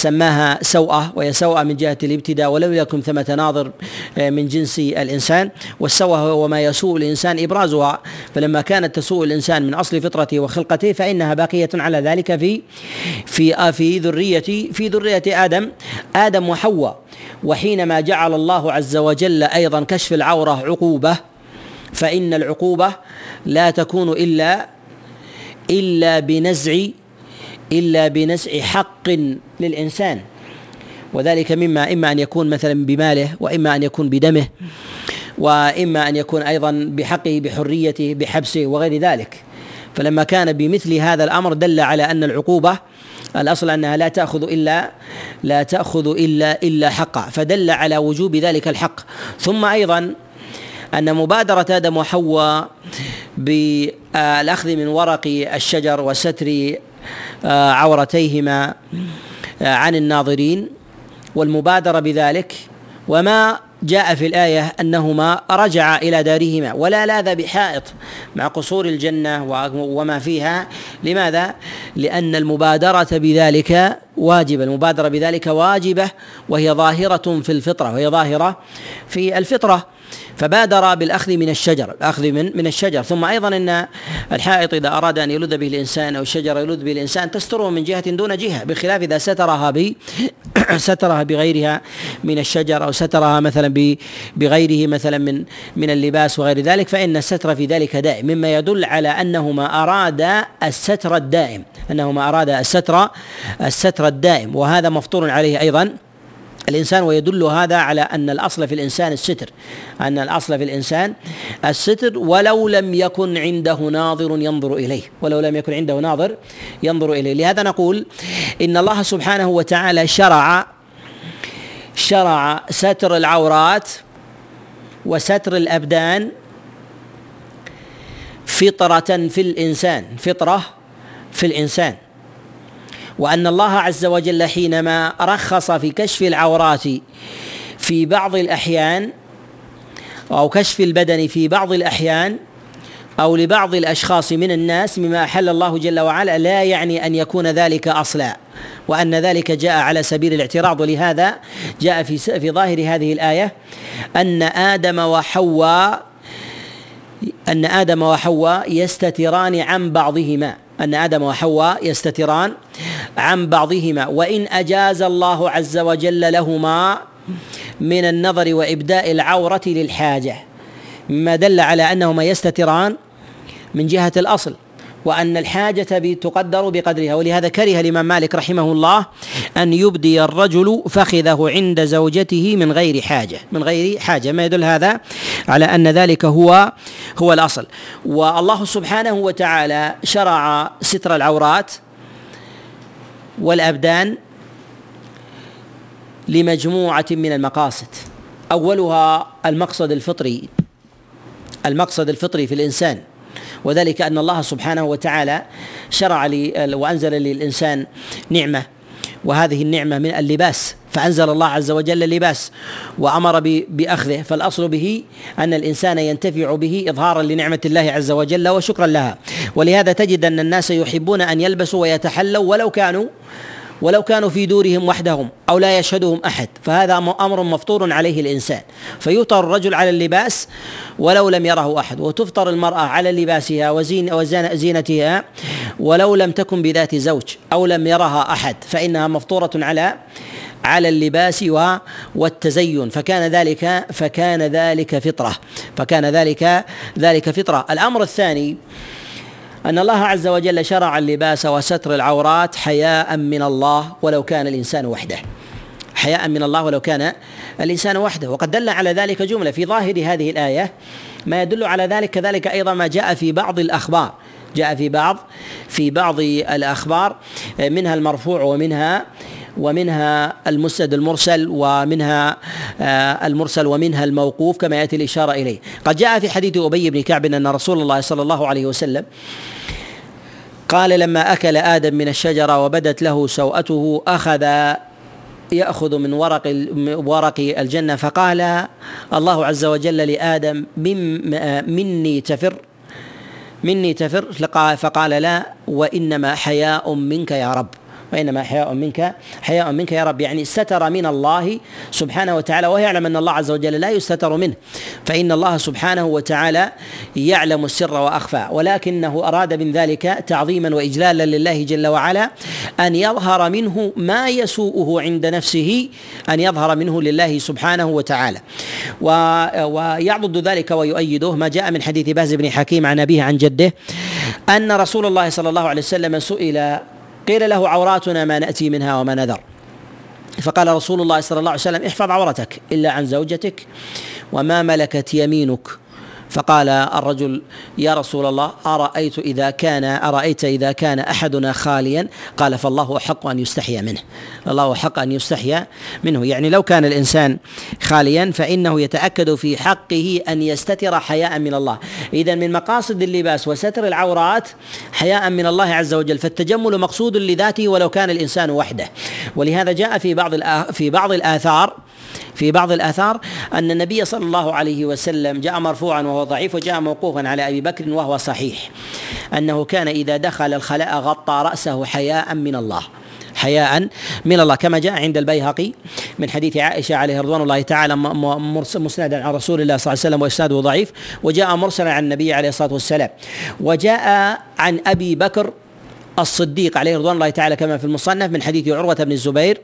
سماها سوءة وهي سوءة من جهة الابتداء ولم يكن ثمة ناظر من جنس الإنسان. والسوءة هو ما يسوء الإنسان إبرازها. فلما كانت تسوء الإنسان من أصل فطرته وخلقته فإنها باقية على ذلك في في في ذرية في ذرية آدم آدم وحواء. وحينما جعل الله عز وجل أيضا كشف العورة عقوبة فإن العقوبة لا تكون إلا إلا بنزع إلا بنزع حق للإنسان. وذلك مما إما أن يكون مثلا بماله وإما أن يكون بدمه وإما أن يكون أيضا بحقه بحريته بحبسه وغير ذلك. فلما كان بمثل هذا الأمر دل على أن العقوبة الأصل أنها لا تأخذ إلا لا تأخذ إلا إلا حقا. فدل على وجوب ذلك الحق. ثم أيضا أن مبادرة آدم وحواء بالأخذ من ورق الشجر وستر عورتيهما آه، عن الناظرين والمبادرة بذلك. وما جاء في الآية أنهما رجعا إلى دارهما. ولا لاذ بحائط مع قصور الجنة وما فيها. لماذا؟ لأن المبادرة بذلك واجبة. المبادرة بذلك واجبة وهي ظاهرة في الفطرة وهي ظاهرة في الفطرة. فبادر بالأخذ من الشجر الأخذ من من الشجر. ثم أيضا إن الحائط إذا أراد أن يلذ به الإنسان أو الشجره يلذ به الإنسان تستره من جهة دون جهة بخلاف إذا سترها ب سترها بغيرها من الشجر أو سترها مثلا بغيره مثلا من من اللباس وغير ذلك فإن الستر في ذلك دائم. مما يدل على انه ما اراد الستر الدائم انه ما اراد الستر الستر الدائم. وهذا مفطور عليه أيضا الإنسان ويدل هذا على أن الأصل في الإنسان الستر أن الأصل في الإنسان الستر ولو لم يكن عنده ناظر ينظر إليه ولو لم يكن عنده ناظر ينظر إليه. لهذا نقول إن الله سبحانه وتعالى شرع شرع ستر العورات وستر الأبدان فطرة في الإنسان فطرة في الإنسان. وأن الله عز وجل حينما رخص في كشف العورات في بعض الأحيان أو كشف البدن في بعض الأحيان أو لبعض الأشخاص من الناس مما أحل الله جل وعلا لا يعني أن يكون ذلك أصلا. وأن ذلك جاء على سبيل الاعتراض. ولهذا جاء في في ظاهر هذه الآية أن آدم وحواء أن آدم وحواء يستتران عن بعضهما. أن آدم وحواء يستتران عن بعضهما وإن أجاز الله عز وجل لهما من النظر وإبداء العورة للحاجة مما دل على أنهما يستتران من جهة الأصل. وأن الحاجة تقدر بقدرها ولهذا كره الإمام مالك رحمه الله أن يبدي الرجل فخذه عند زوجته من غير حاجة من غير حاجة. ما يدل هذا على أن ذلك هو هو الأصل. والله سبحانه وتعالى شرع ستر العورات والأبدان لمجموعة من المقاصد. أولها المقصد الفطري المقصد الفطري في الإنسان. وذلك أن الله سبحانه وتعالى شرع لي وأنزل للإنسان نعمة وهذه النعمة من اللباس فأنزل الله عز وجل اللباس وأمر بأخذه فالأصل به أن الإنسان ينتفع به إظهارا لنعمة الله عز وجل وشكرا لها. ولهذا تجد أن الناس يحبون أن يلبسوا ويتحلوا ولو كانوا ولو كانوا في دورهم وحدهم أو لا يشهدهم أحد فهذا أمر مفطور عليه الإنسان. فيفطر الرجل على اللباس ولو لم يره أحد وتفطر المرأة على لباسها وزين وزينتها ولو لم تكن بذات زوج أو لم يرها أحد فإنها مفطورة على على اللباس والتزين. فكان ذلك فكان ذلك فطرة. فكان ذلك ذلك فطرة. الأمر الثاني أن الله عز وجل شرع اللباس وستر العورات حياء من الله ولو كان الإنسان وحده. حياء من الله ولو كان الإنسان وحده. وقد دل على ذلك جملة في ظاهر هذه الآية ما يدل على ذلك كذلك أيضا ما جاء في بعض الأخبار. جاء في بعض في بعض الأخبار منها المرفوع ومنها ومنها المسند المرسل ومنها آه، المرسل ومنها الموقوف كما يأتي الإشارة إليه. قد جاء في حديث أبي بن كعب أن رسول الله صلى الله عليه وسلم قال لما أكل آدم من الشجرة وبدت له سوءته أخذ يأخذ من ورق ورق الجنة فقال الله عز وجل لآدم من مني تفر مني تفر؟ فقال لا وإنما حياء منك يا رب. وإنما حياء منك حياء منك يا رب. يعني ستر من الله سبحانه وتعالى ويعلم أن الله عز وجل لا يستتر منه. فإن الله سبحانه وتعالى يعلم السر وأخفى. ولكنه أراد من ذلك تعظيما وإجلالا لله جل وعلا أن يظهر منه ما يسوءه عند نفسه أن يظهر منه لله سبحانه وتعالى. ويعضد ذلك ويؤيده. ما جاء من حديث باز بن حكيم عن أبيه عن جده أن رسول الله صلى الله عليه وسلم سئل قيل له عوراتنا ما نأتي منها وما نذر. فقال رسول الله صلى الله عليه وسلم احفظ عورتك إلا عن زوجتك وما ملكت يمينك. فقال الرجل يا رسول الله أرأيت إذا كان أرأيت إذا كان أحدنا خاليا? قال فالله أحق أن يستحيا منه. الله أحق أن يستحيا منه. يعني لو كان الإنسان خاليا فإنه يتأكد في حقه أن يستتر حياء من الله. إذا من مقاصد اللباس وستر العورات حياء من الله عز وجل. فالتجمل مقصود لذاته ولو كان الإنسان وحده. ولهذا جاء في بعض في بعض الآثار في بعض الآثار أن النبي صلى الله عليه وسلم جاء مرفوعا وهو ضعيف وجاء موقوفا على أبي بكر وهو صحيح أنه كان إذا دخل الخلاء غطى رأسه حياء من الله حياء من الله. كما جاء عند البيهقي من حديث عائشة عليه رضوان الله تعالى مسندا عن رسول الله صلى الله عليه وسلم وإسناده ضعيف وجاء مرسلا عن النبي عليه الصلاة والسلام. وجاء عن أبي بكر الصديق عليه رضوان الله تعالى كما في المصنف من حديث عروة بن الزبير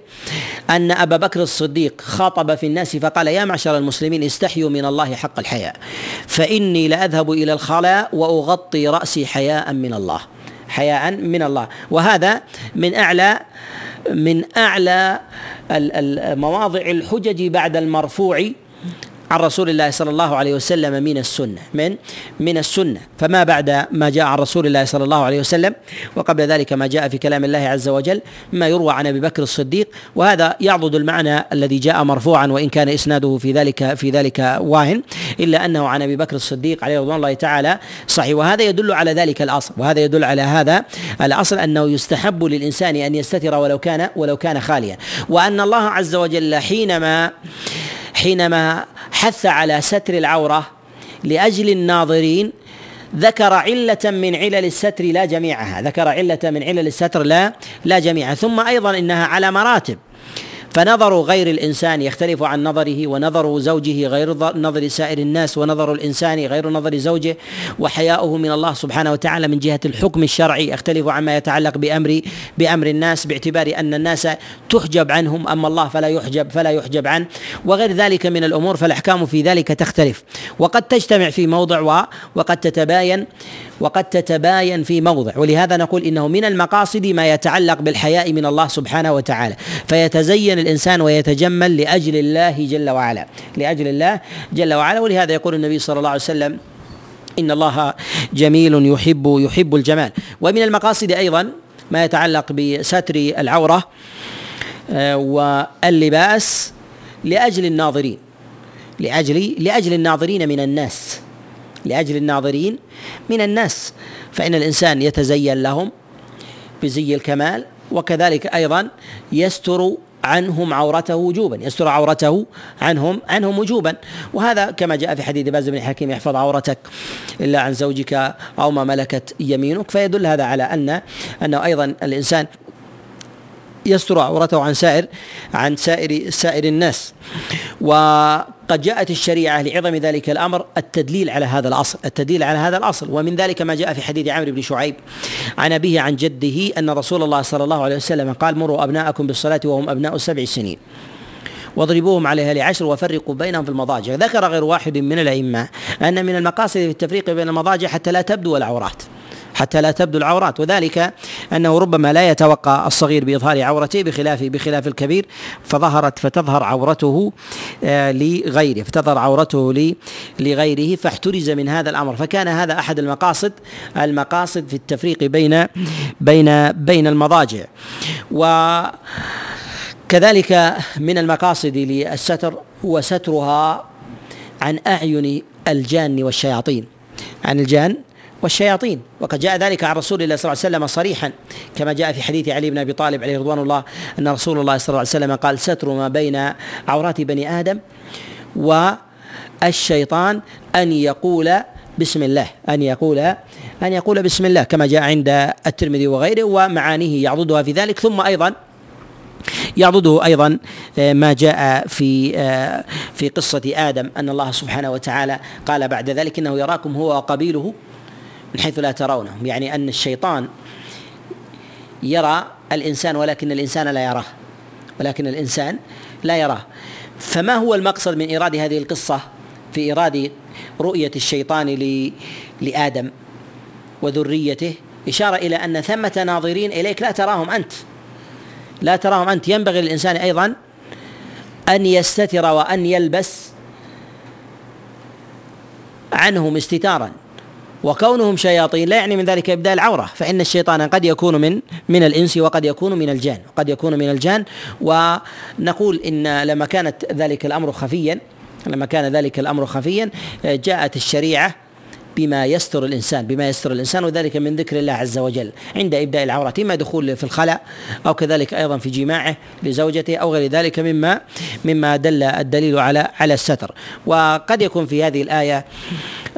أن أبا بكر الصديق خاطب في الناس فقال يا معشر المسلمين استحيوا من الله حق الحياء فإني لأذهب إلى الخلاء وأغطي رأسي حياء من الله حياء من الله وهذا من أعلى من أعلى مواضع الحجج بعد المرفوع عن رسول الله صلى الله عليه وسلم من السنة. من؟ من السنة. فما بعد ما جاء عن رسول الله صلى الله عليه وسلم وقبل ذلك ما جاء في كلام الله عز وجل ما يروى عن أبي بكر الصديق وهذا يعضد المعنى الذي جاء مرفوعا وإن كان إسناده في ذلك في ذلك واهن إلا أنه عن أبي بكر الصديق عليه رضوان الله تعالى صحيح. وهذا يدل على ذلك الأصل. وهذا يدل على هذا الأصل أنه يستحب للإنسان أن يستتر ولو كان ولو كان خاليا. وأن الله عز وجل حينما حينما حث على ستر العورة لأجل الناظرين ذكر علة من علل الستر لا جميعها ذكر علة من علل الستر لا لا جميعها. ثم أيضا إنها على مراتب. فنظر غير الإنسان يختلف عن نظره ونظر زوجه غير نظر سائر الناس ونظر الإنسان غير نظر زوجه وحياؤه من الله سبحانه وتعالى من جهة الحكم الشرعي. يختلف عما يتعلق بأمر بأمر الناس باعتبار أن الناس تحجب عنهم أما الله فلا يحجب فلا يحجب عنه وغير ذلك من الأمور فالأحكام في ذلك تختلف. وقد تجتمع في موضع وقد تتباين وقد تتباين في موضع. ولهذا نقول إنه من المقاصد ما يتعلق بالحياء من الله سبحانه وتعالى. فيتزين الإنسان ويتجمل لأجل الله جل وعلا. لأجل الله جل وعلا. ولهذا يقول النبي صلى الله عليه وسلم إن الله جميل يحب يحب الجمال. ومن المقاصد أيضا ما يتعلق بستر العورة آه، واللباس لأجل الناظرين. لأجل لأجل الناظرين من الناس. لأجل الناظرين من الناس فإن الإنسان يتزين لهم بزي الكمال وكذلك أيضا يستر عنهم عورته وجوبا يستر عورته عنهم عنهم وجوبا. وهذا كما جاء في حديث باز بن حكيم يحفظ عورتك إلا عن زوجك أو ما ملكت يمينك. فيدل هذا على أن أنه أيضا الإنسان يستر عورته عن سائر عن سائر سائر الناس. وقد جاءت الشريعة لعظم ذلك الأمر التدليل على هذا الأصل التدليل على هذا الأصل. ومن ذلك ما جاء في حديث عمرو بن شعيب عن أبيه عن جده أن رسول الله صلى الله عليه وسلم قال مروا أبناءكم بالصلاة وهم أبناء سبع سنين. واضربوهم عليها لعشر وفرقوا بينهم في المضاجع. ذكر غير واحد من الأئمة أن من المقاصد في التفريق بين المضاجع حتى لا تبدو العورات. حتى لا تبدو العورات. وذلك أنه ربما لا يتوقع الصغير بإظهار عورته بخلاف بخلاف الكبير فظهرت فتظهر عورته آه، لغيره فتظهر عورته لغيره فاحترز من هذا الأمر. فكان هذا أحد المقاصد المقاصد في التفريق بين بين بين المضاجع. و كذلك من المقاصد للستر هو سترها عن أعين الجان والشياطين. عن الجان والشياطين. وقد جاء ذلك عن رسول الله صلى الله عليه وسلم صريحا كما جاء في حديث علي بن أبي طالب عليه رضوان الله أن رسول الله صلى الله عليه وسلم قال ستر ما بين عورات بني آدم والشيطان أن يقول بسم الله أن يقول أن يقول بسم الله كما جاء عند الترمذي وغيره ومعانيه يعضدها في ذلك ثم أيضا يعضده أيضا آه، ما جاء في آه، في قصة آدم أن الله سبحانه وتعالى قال بعد ذلك إنه يراكم هو وقبيله من حيث لا ترونهم يعني أن الشيطان يرى الإنسان ولكن الإنسان لا يراه. ولكن الإنسان لا يراه. فما هو المقصد من إيراد هذه القصة في إيراد رؤية الشيطان لآدم وذريته؟ إشارة إلى أن ثمة ناظرين إليك لا تراهم أنت. لا تراهم أنت. ينبغي للإنسان أيضا أن يستتر وأن يلبس عنهم استتارا. وكونهم شياطين لا يعني من ذلك إبداء العورة فإن الشيطان قد يكون من من الإنس وقد يكون من الجان قد يكون من الجان. ونقول إن لما كانت ذلك الأمر خفيا لما كان ذلك الأمر خفيا جاءت الشريعة بما يستر الإنسان بما يستر الإنسان وذلك من ذكر الله عز وجل. عند إبداء العورة اما دخول في الخلاء أو كذلك أيضا في جماعة لزوجته أو غير ذلك مما مما دل الدليل على على الستر. وقد يكون في هذه الآية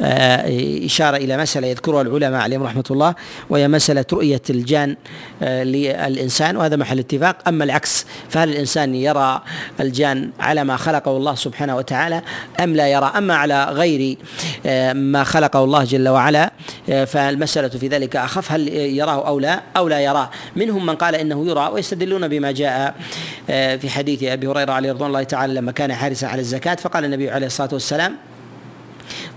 آه، إشارة إلى مسألة يذكرها العلماء عليهم رحمة الله وهي مسألة رؤية الجان آه، للإنسان وهذا محل اتفاق. أما العكس فهل الإنسان يرى الجان على ما خلقه الله سبحانه وتعالى أم لا يرى؟ أما على غير آه، ما خلقه الله جل وعلا فالمسألة في ذلك أخف. هل يراه أو لا؟ أو لا يراه. منهم من قال إنه يرى ويستدلون بما جاء في حديث أبي هريرة عليه رضوان الله تعالى لما كان حارسا على الزكاة فقال النبي عليه الصلاة والسلام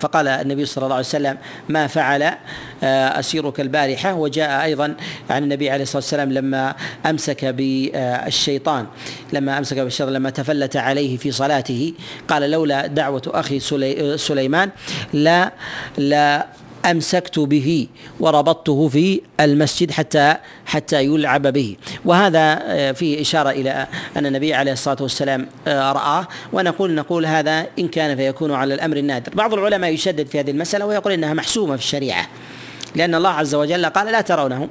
فقال النبي صلى الله عليه وسلم ما فعل آه، أسيرك البارحة. وجاء أيضا عن النبي عليه الصلاة والسلام لما أمسك بالشيطان لما أمسك بالشيطان لما تفلت عليه في صلاته قال لولا دعوة أخي سليمان لا لا أمسكت به وربطته في المسجد حتى حتى يلعب به. وهذا آه، فيه إشارة إلى أن النبي عليه الصلاة والسلام آه، رآه. ونقول نقول هذا إن كان فيكون على الأمر النادر. بعض العلماء يشدد في هذه المسألة ويقول إنها محسومة في الشريعة لأن الله عز وجل قال لا ترونه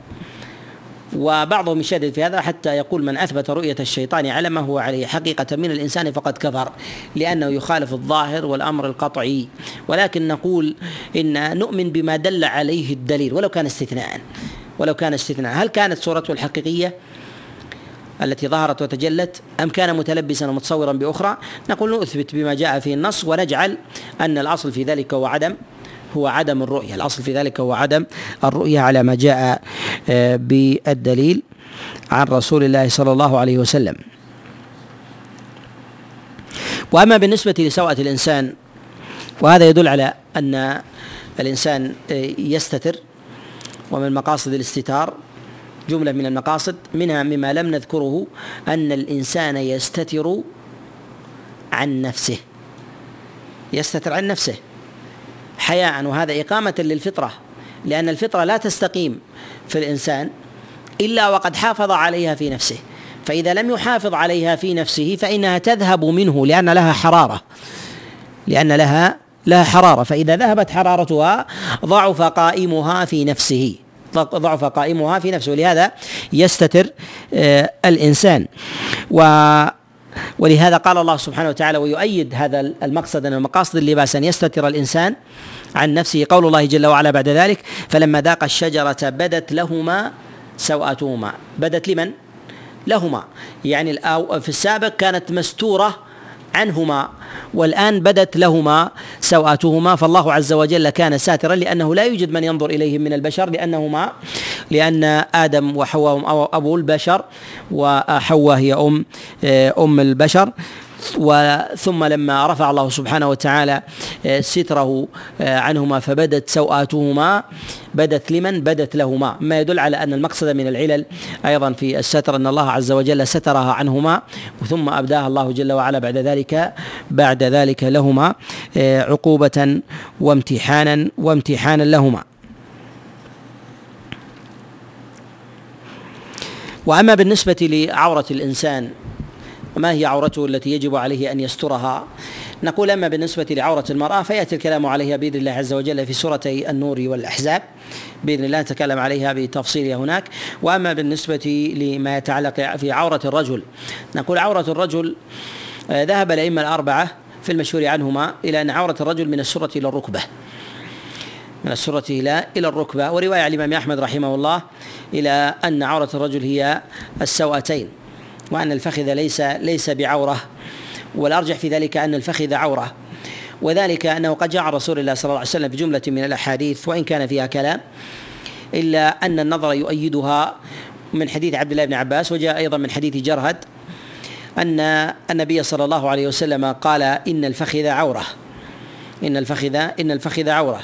وبعضهم يشدد في هذا حتى يقول من أثبت رؤية الشيطان على ما هو عليه حقيقة من الإنسان فقد كفر لأنه يخالف الظاهر والأمر القطعي. ولكن نقول إن نؤمن بما دل عليه الدليل ولو كان استثناء ولو كان استثناء. هل كانت صورته الحقيقية التي ظهرت وتجلت أم كان متلبسا ومتصورا بأخرى؟ نقول نثبت بما جاء في النص ونجعل أن الأصل في ذلك هو عدم هو عدم الرؤية. الأصل في ذلك هو عدم الرؤية على ما جاء آه، بالدليل عن رسول الله صلى الله عليه وسلم. وأما بالنسبة لسوءة الإنسان وهذا يدل على أن الإنسان آه، يستتر ومن مقاصد الاستتار جملة من المقاصد منها مما لم نذكره أن الإنسان يستتر عن نفسه. يستتر عن نفسه. حياء وهذا إقامة للفطرة لأن الفطرة لا تستقيم في الإنسان إلا وقد حافظ عليها في نفسه. فإذا لم يحافظ عليها في نفسه فإنها تذهب منه لأن لها حرارة لأن لها لها حرارة. فإذا ذهبت حرارتها ضعف قائمها في نفسه ضعف قائمها في نفسه. لهذا يستتر آه، الإنسان. و ولهذا قال الله سبحانه وتعالى ويؤيد هذا المقصد أن مقاصد اللباس أن يستتر الإنسان عن نفسه قول الله جل وعلا بعد ذلك فلما ذاق الشجرة بدت لهما سوءاتهما بدت لمن؟ لهما يعني في السابق كانت مستورة عنهما والآن بدت لهما سوءاتهما فالله عز وجل كان ساترا لأنه لا يوجد من ينظر إليهم من البشر لأنهما لأن آدم وحواء أبو البشر وحواء هي أم أم البشر. وثم لما رفع الله سبحانه وتعالى آه، ستره آه، عنهما فبدت سوآتهما بدت لمن؟ بدت لهما. ما يدل على أن المقصد من العلل أيضا في الستر أن الله عز وجل سترها عنهما ثم أبداها الله جل وعلا بعد ذلك بعد ذلك لهما آه، عقوبة وامتحانا وامتحانا لهما. وأما بالنسبة لعورة الإنسان وما هي عورته التي يجب عليه أن يسترها؟ نقول أما بالنسبة لعورة المرأة فيأتي الكلام عليها بإذن الله عز وجل في سورتي النور والأحزاب. بإذن الله نتكلم عليها بتفصيلها هناك. وأما بالنسبة لما يتعلق في عورة الرجل نقول عورة الرجل آه، ذهب الأئمة الأربعة في المشهور عنهما إلى أن عورة الرجل من السرة إلى الركبة. من السرة إلى إلى الركبة. ورواية الإمام أحمد رحمه الله إلى أن عورة الرجل هي السوأتين وأن الفخذ ليس ليس بعورة والأرجح في ذلك أن الفخذ عورة. وذلك أنه قد جاء رسول الله صلى الله عليه وسلم في جملة من الأحاديث وإن كان فيها كلام إلا أن النظر يؤيدها من حديث عبد الله بن عباس وجاء أيضا من حديث جرهد أن النبي صلى الله عليه وسلم قال إن الفخذ عورة. إن الفخذ إن الفخذ عورة.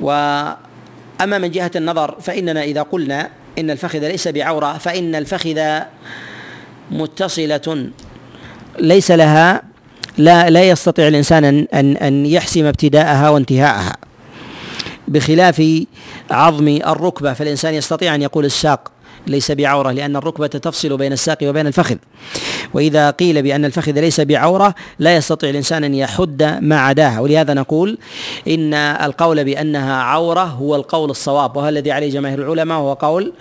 وأما من جهة النظر فإننا إذا قلنا إن الفخذ ليس بعورة فإن الفخذ متصلة. ليس لها لا لا يستطيع الإنسان أن أن أن يحسم ابتداءها وانتهاءها. بخلاف عظم الركبة فالإنسان يستطيع أن يقول الساق. ليس بعورة لأن الركبة تفصل بين الساق وبين الفخذ. وإذا قيل بأن الفخذ ليس بعورة لا يستطيع الإنسان أن يحد ما عداها. ولهذا نقول إن القول بأنها عورة هو القول الصواب وهو الذي عليه جماهير العلماء وهو قول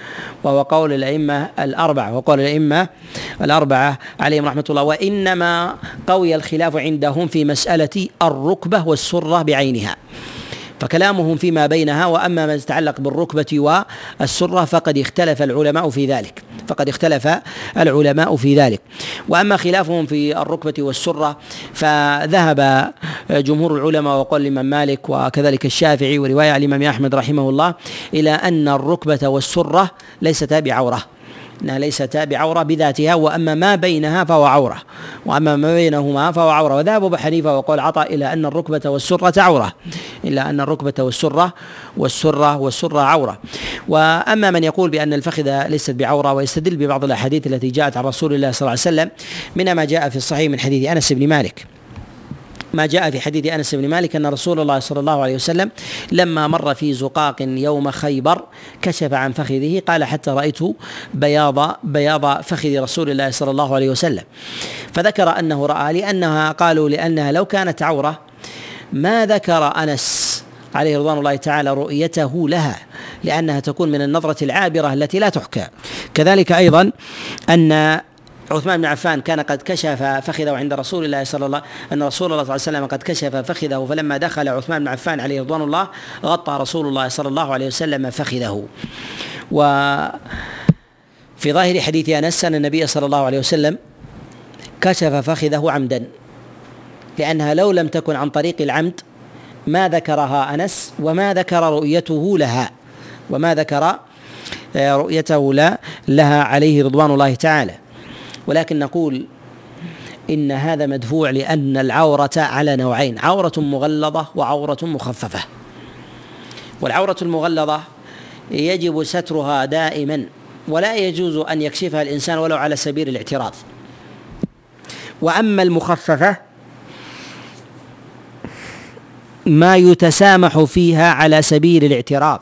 وهو قول الأئمة الأربعة. وقول الأئمة الأربعة عليهم رحمة الله وإنما قوي الخلاف عندهم في مسألة الركبة والسرة بعينها. فكلامهم فيما بينها وأما ما يتعلق بالركبة والسرة فقد اختلف العلماء في ذلك. فقد اختلف العلماء في ذلك. وأما خلافهم في الركبة والسرة فذهب جمهور العلماء وقول الإمام مالك وكذلك الشافعي ورواية الإمام أحمد رحمه الله إلى أن الركبة والسرة ليستا بعوره إنها ليست بعوره بذاتها وأما ما بينها فهو عورة وأما ما بينهما فهو عورة. وذهب أبو حنيفة وقول عطاء إلى أن الركبة والسرة عورة إلى أن الركبة والسرة والسرة والسرة عورة. وأما من يقول بأن الفخذ ليست بعورة ويستدل ببعض الأحاديث التي جاءت عن رسول الله صلى الله عليه وسلم منها ما جاء في الصحيح من حديث أنس بن مالك. ما جاء في حديث أنس بن مالك أن رسول الله صلى الله عليه وسلم لما مر في زقاق يوم خيبر كشف عن فخذه قال حتى رأيت بياض بياض فخذ رسول الله صلى الله عليه وسلم. فذكر أنه رأى لانها قالوا لأنها لو كانت عورة ما ذكر أنس عليه رضوان الله تعالى رؤيته لها لأنها تكون من النظرة العابرة التي لا تحكى. كذلك أيضا أن عثمان بن عفان كان قد كشف فخذه عند رسول الله صلى الله أن رسول الله صلى الله عليه وسلم قد كشف فخذه فلما دخل عثمان بن عفان عليه رضوان الله غطى رسول الله صلى الله عليه وسلم فخذه. و في ظاهر حديث أنس أن النبي صلى الله عليه وسلم كشف فخذه عمدا لأنها لو لم تكن عن طريق العمد ما ذكرها أنس وما ذكر رؤيته لها وما ذكر رؤيته لها عليه رضوان الله تعالى. ولكن نقول إن هذا مدفوع لأن العورة على نوعين عورة مغلظة وعورة مخففة. والعورة المغلظة يجب سترها دائما ولا يجوز أن يكشفها الإنسان ولو على سبيل الاعتراض. وأما المخففة ما يتسامح فيها على سبيل الاعتراض.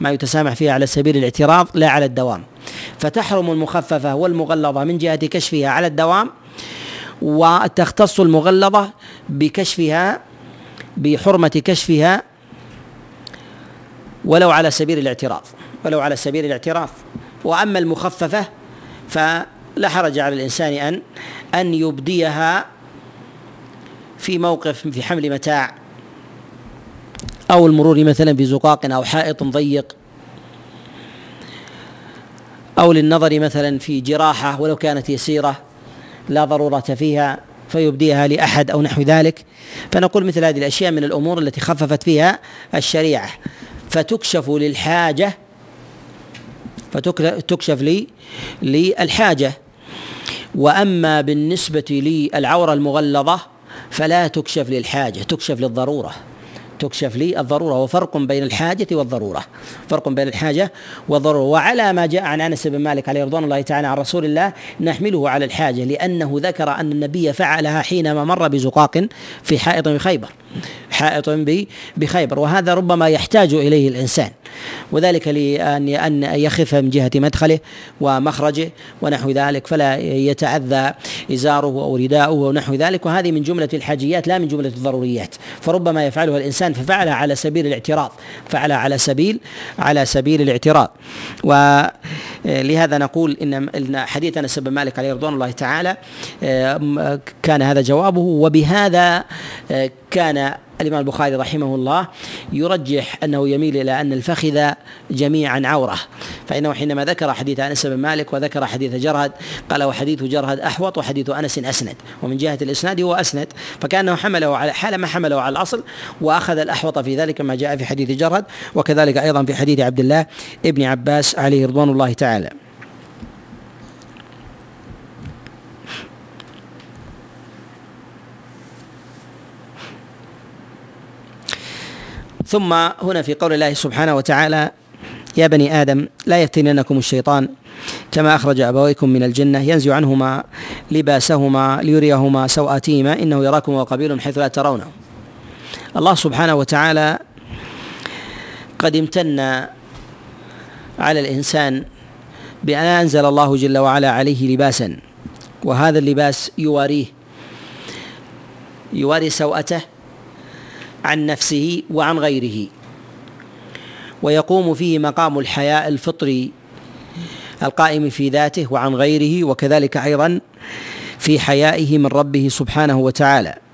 ما يتسامح فيها على سبيل الاعتراض لا على الدوام. فتحرم المخففة والمغلظة من جهة كشفها على الدوام وتختص المغلظة بكشفها بحرمة كشفها ولو على سبيل الاعتراض ولو على سبيل الاعتراض وأما المخففة فلا حرج على الإنسان أن أن يبديها في موقف في حمل متاع أو المرور مثلا بزقاق أو حائط ضيق. أو للنظر مثلا في جراحة ولو كانت يسيرة لا ضرورة فيها فيبديها لأحد أو نحو ذلك. فنقول مثل هذه الأشياء من الأمور التي خففت فيها الشريعة. فتكشف للحاجة فتكشف لي للحاجة. وأما بالنسبة للعورة المغلظة فلا تكشف للحاجة تكشف للضرورة. تكشف لي الضرورة وفرق بين الحاجة والضرورة. فرق بين الحاجة والضرورة. وعلى ما جاء عن أنس بن مالك عليه رضوان الله تعالى عن رسول الله نحمله على الحاجة لأنه ذكر أن النبي فعلها حينما مر بزقاق في حائط بخيبر حائط بخيبر وهذا ربما يحتاج إليه الإنسان. وذلك لأن أن يخف من جهة مدخله ومخرجه ونحو ذلك فلا يتأذى إزاره أو رداؤه ونحو ذلك. وهذه من جملة الحاجيات لا من جملة الضروريات. فربما يفعلها الإنسان ففعلها على سبيل الاعتراض فعلها على سبيل على سبيل الاعتراض. ولهذا نقول إن حديث أنس بن مالك عليه رضوان الله تعالى كان هذا جوابه وبهذا كان الإمام البخاري رحمه الله يرجح أنه يميل إلى أن الفخذ جميعا عورة. فإنه حينما ذكر حديث أنس بن مالك وذكر حديث جرهد قال وحديث جرهد أحوط وحديث أنس أسند ومن جهة الإسناد هو أسند. فكأنه حمله على حال ما حمله على الأصل وأخذ الأحوط في ذلك ما جاء في حديث جرهد وكذلك أيضا في حديث عبد الله ابن عباس عليه رضوان الله تعالى. ثم هنا في قول الله سبحانه وتعالى يا بني آدم لا يفتننكم الشيطان كما أخرج أبويكم من الجنة ينزع عنهما لباسهما ليريهما سوآتهما إنه يراكم وقبيل حيث لا ترونه. الله سبحانه وتعالى قد امتن على الإنسان بأن أنزل الله جل وعلا عليه لباسا وهذا اللباس يواريه يواري سوءته عن نفسه وعن غيره. ويقوم فيه مقام الحياء الفطري القائم في ذاته وعن غيره وكذلك أيضا في حيائه من ربه سبحانه وتعالى.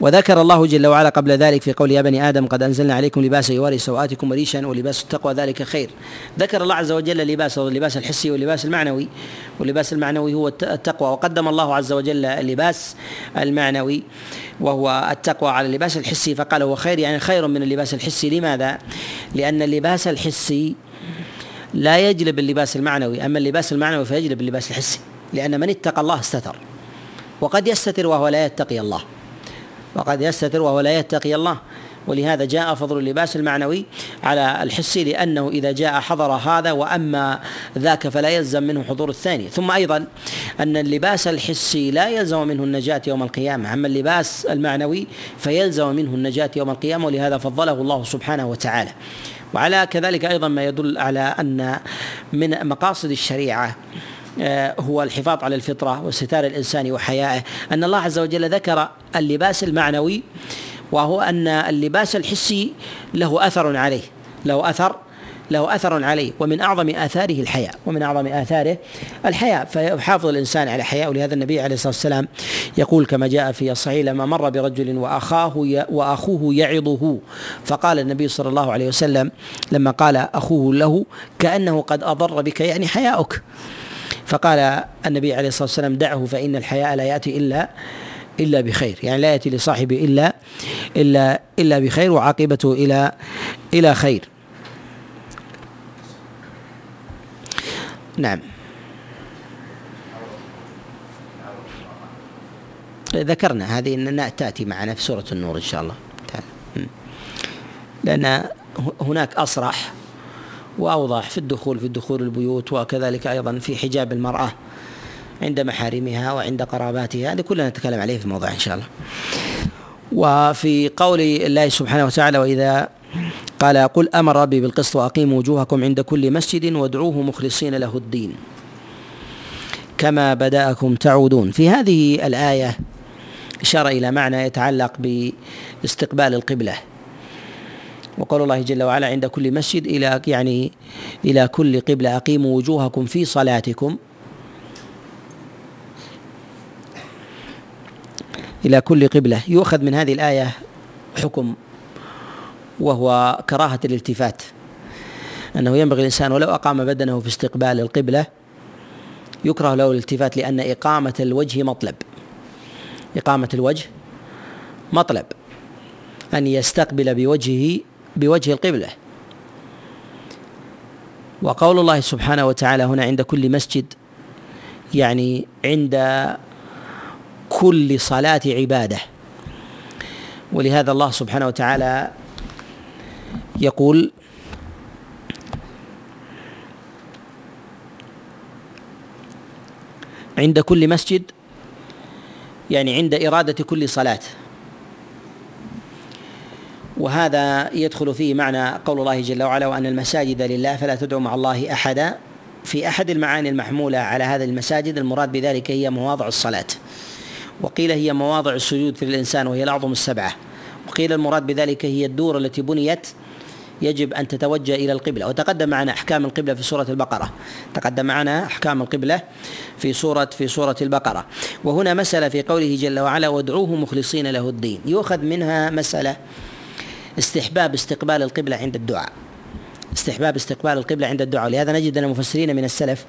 وذكر الله جل وعلا قبل ذلك في قول يا بني آدم قد أنزلنا عليكم لباسا يواري سوآتكم وريشا ولباس التقوى ذلك خير. ذكر الله عز وجل لباس اللباس الحسي واللباس المعنوي. واللباس المعنوي هو التقوى. وقدم الله عز وجل اللباس المعنوي وهو التقوى على اللباس الحسي. فقال هو خير يعني خير من اللباس الحسي. لماذا؟ لأن اللباس الحسي لا يجلب اللباس المعنوي. أما اللباس المعنوي فيجلب اللباس الحسي. لأن من اتقى الله استتر. وقد يستتر وهو لا يتقي الله. وقد يستتر وهو لا يتقي الله. ولهذا جاء فضل اللباس المعنوي على الحسي لأنه إذا جاء حضر هذا وأما ذاك فلا يلزم منه حضور الثاني. ثم أيضا أن اللباس الحسي لا يلزم منه النجاة يوم القيامة. أما اللباس المعنوي فيلزم منه النجاة يوم القيامة ولهذا فضله الله سبحانه وتعالى. وعلى كذلك أيضا ما يدل على أن من مقاصد الشريعة هو الحفاظ على الفطرة وستار الإنسان وحيائه. أن الله عز وجل ذكر اللباس المعنوي وهو أن اللباس الحسي له أثر عليه له أثر له أثر عليه ومن أعظم آثاره الحياء ومن أعظم آثاره الحياء فيحافظ الإنسان على حياء ولهذا النبي عليه الصلاة والسلام يقول كما جاء في الصحيح لما مر برجل وأخاه وأخوه يعظه. فقال النبي صلى الله عليه وسلم لما قال أخوه له كأنه قد أضر بك يعني حياؤك. فقال النبي عليه الصلاة والسلام دعه فإن الحياء لا يأتي الا إلا بخير. يعني لا يأتي لصاحبه الا الا إلا بخير وعاقبته إلى إلى خير. نعم. ذكرنا هذه ان تأتي معنا في سورة النور إن شاء الله. لأن هناك أصرح وأوضح في الدخول في دخول البيوت وكذلك أيضا في حجاب المرأة عند محارمها وعند قراباتها. هذه كلها نتكلم عليه في موضوع إن شاء الله. وفي قول الله سبحانه وتعالى وإذا قال قل أمر ربي بالقسط وأقيموا وجوهكم عند كل مسجد وادعوه مخلصين له الدين كما بدأكم تعودون. في هذه الآية إشارة إلى معنى يتعلق باستقبال القبلة. وقول الله جل وعلا عند كل مسجد إلى يعني إلى كل قبلة أقيموا وجوهكم في صلاتكم. إلى كل قبلة. يؤخذ من هذه الآية حكم وهو كراهة الالتفات. أنه ينبغي الإنسان ولو أقام بدنه في استقبال القبلة يكره له الالتفات لأن إقامة الوجه مطلب. إقامة الوجه مطلب. أن يستقبل بوجهه بوجه القبلة. وقول الله سبحانه وتعالى هنا عند كل مسجد يعني عند كل صلاة عبادة. ولهذا الله سبحانه وتعالى يقول عند كل مسجد يعني عند إرادة كل صلاة. وهذا يدخل فيه معنى قول الله جل وعلا وأن المساجد لله فلا تدعوا مع الله أحدا. في أحد المعاني المحمولة على هذه المساجد المراد بذلك هي مواضع الصلاة. وقيل هي مواضع السجود في الإنسان وهي الأعظم السبعة. وقيل المراد بذلك هي الدور التي بنيت يجب أن تتوجه إلى القبلة. وتقدم معنا أحكام القبلة في سورة البقرة. تقدم معنا أحكام القبلة في سورة في سورة البقرة. وهنا مسألة في قوله جل وعلا وادعوه مخلصين له الدين. يؤخذ منها مسألة استحباب استقبال القبلة عند الدعاء. استحباب استقبال القبلة عند الدعاء. لهذا نجد أن المفسرين من السلف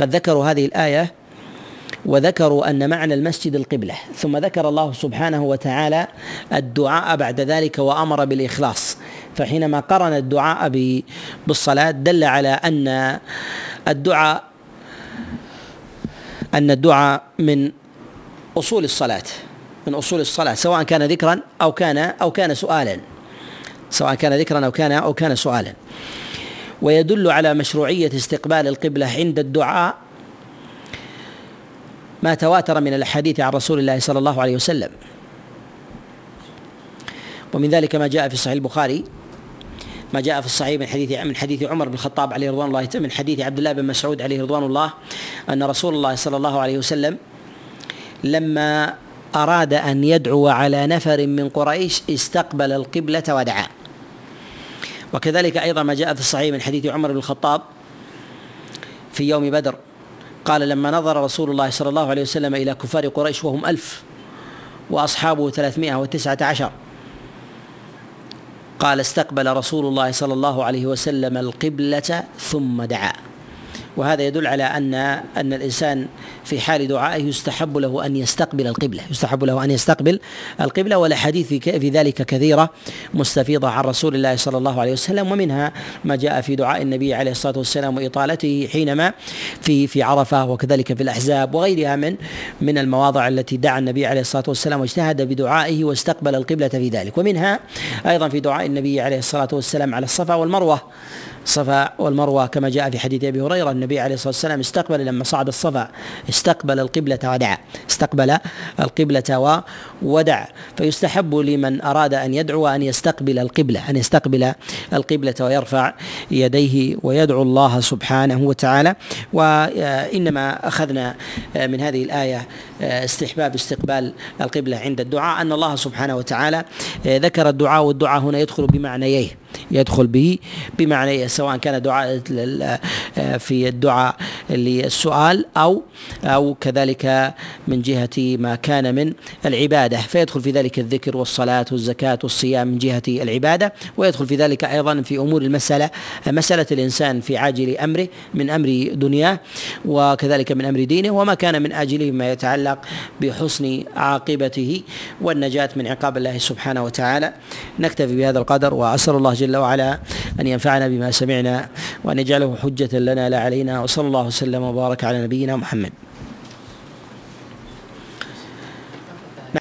قد ذكروا هذه الآية وذكروا أن معنى المسجد القبلة. ثم ذكر الله سبحانه وتعالى الدعاء بعد ذلك وأمر بالإخلاص. فحينما قرن الدعاء بالصلاة دل على أن الدعاء أن الدعاء من أصول الصلاة. من أصول الصلاة سواء كان ذكرا أو كان أو كان سؤالا. سواء كان ذكرا أو كان أو كان سؤالا. ويدل على مشروعية استقبال القبلة عند الدعاء ما تواتر من الأحاديث عن رسول الله صلى الله عليه وسلم. ومن ذلك ما جاء في صحيح البخاري ما جاء في الصحيح من حديث من حديث عمر بن الخطاب عليه رضوان الله من حديث عبد الله بن مسعود عليه رضوان الله أن رسول الله صلى الله عليه وسلم لما أراد أن يدعو على نفر من قريش استقبل القبلة ودعا. وكذلك أيضا ما جاء في الصحيح من حديث عمر بن الخطاب في يوم بدر. قال لما نظر رسول الله صلى الله عليه وسلم إلى كفار قريش وهم ألف وأصحابه ثلاثمائة وتسعة عشر. قال استقبل رسول الله صلى الله عليه وسلم القبلة ثم دعا. وهذا يدل على أن أن الإنسان في حال دعائه يستحب له أن يستقبل القبلة، يستحب له أن يستقبل القبلة والاحاديث في ذلك كثيرة مستفيضة عن رسول الله صلى الله عليه وسلم ومنها ما جاء في دعاء النبي عليه الصلاة والسلام وإطالته حينما في في عرفة وكذلك في الأحزاب وغيرها من من المواضع التي دعا النبي عليه الصلاة والسلام واجتهد بدعائه واستقبل القبلة في ذلك، ومنها أيضا في دعاء النبي عليه الصلاة والسلام على الصفا والمروة. الصفا والمروة كما جاء في حديث أبي هريرة النبي عليه الصلاة والسلام استقبل لما صعد الصفا استقبل القبلة ودعا استقبل القبلة ودعا فيستحب لمن أراد أن يدعو أن يستقبل القبلة أن يستقبل القبلة ويرفع يديه ويدعو الله سبحانه وتعالى. وإنما أخذنا من هذه الآية استحباب استقبال القبلة عند الدعاء أن الله سبحانه وتعالى ذكر الدعاء والدعاء هنا يدخل بمعنييه. يدخل به. بمعنى سواء كان دعاء في الدعاء للسؤال أو أو كذلك من جهة ما كان من العبادة. فيدخل في ذلك الذكر والصلاة والزكاة والصيام من جهة العبادة ويدخل في ذلك أيضا في أمور المسألة مسألة الإنسان في عاجل أمره من أمر دنياه وكذلك من أمر دينه وما كان من اجله ما يتعلق بحسن عاقبته والنجاة من عقاب الله سبحانه وتعالى. نكتفي بهذا القدر وأسأل الله جل وعلا أن ينفعنا بما سمعنا وأن يجعله حجة لنا لا علينا وصلى الله وسلم وبارك على نبينا محمد.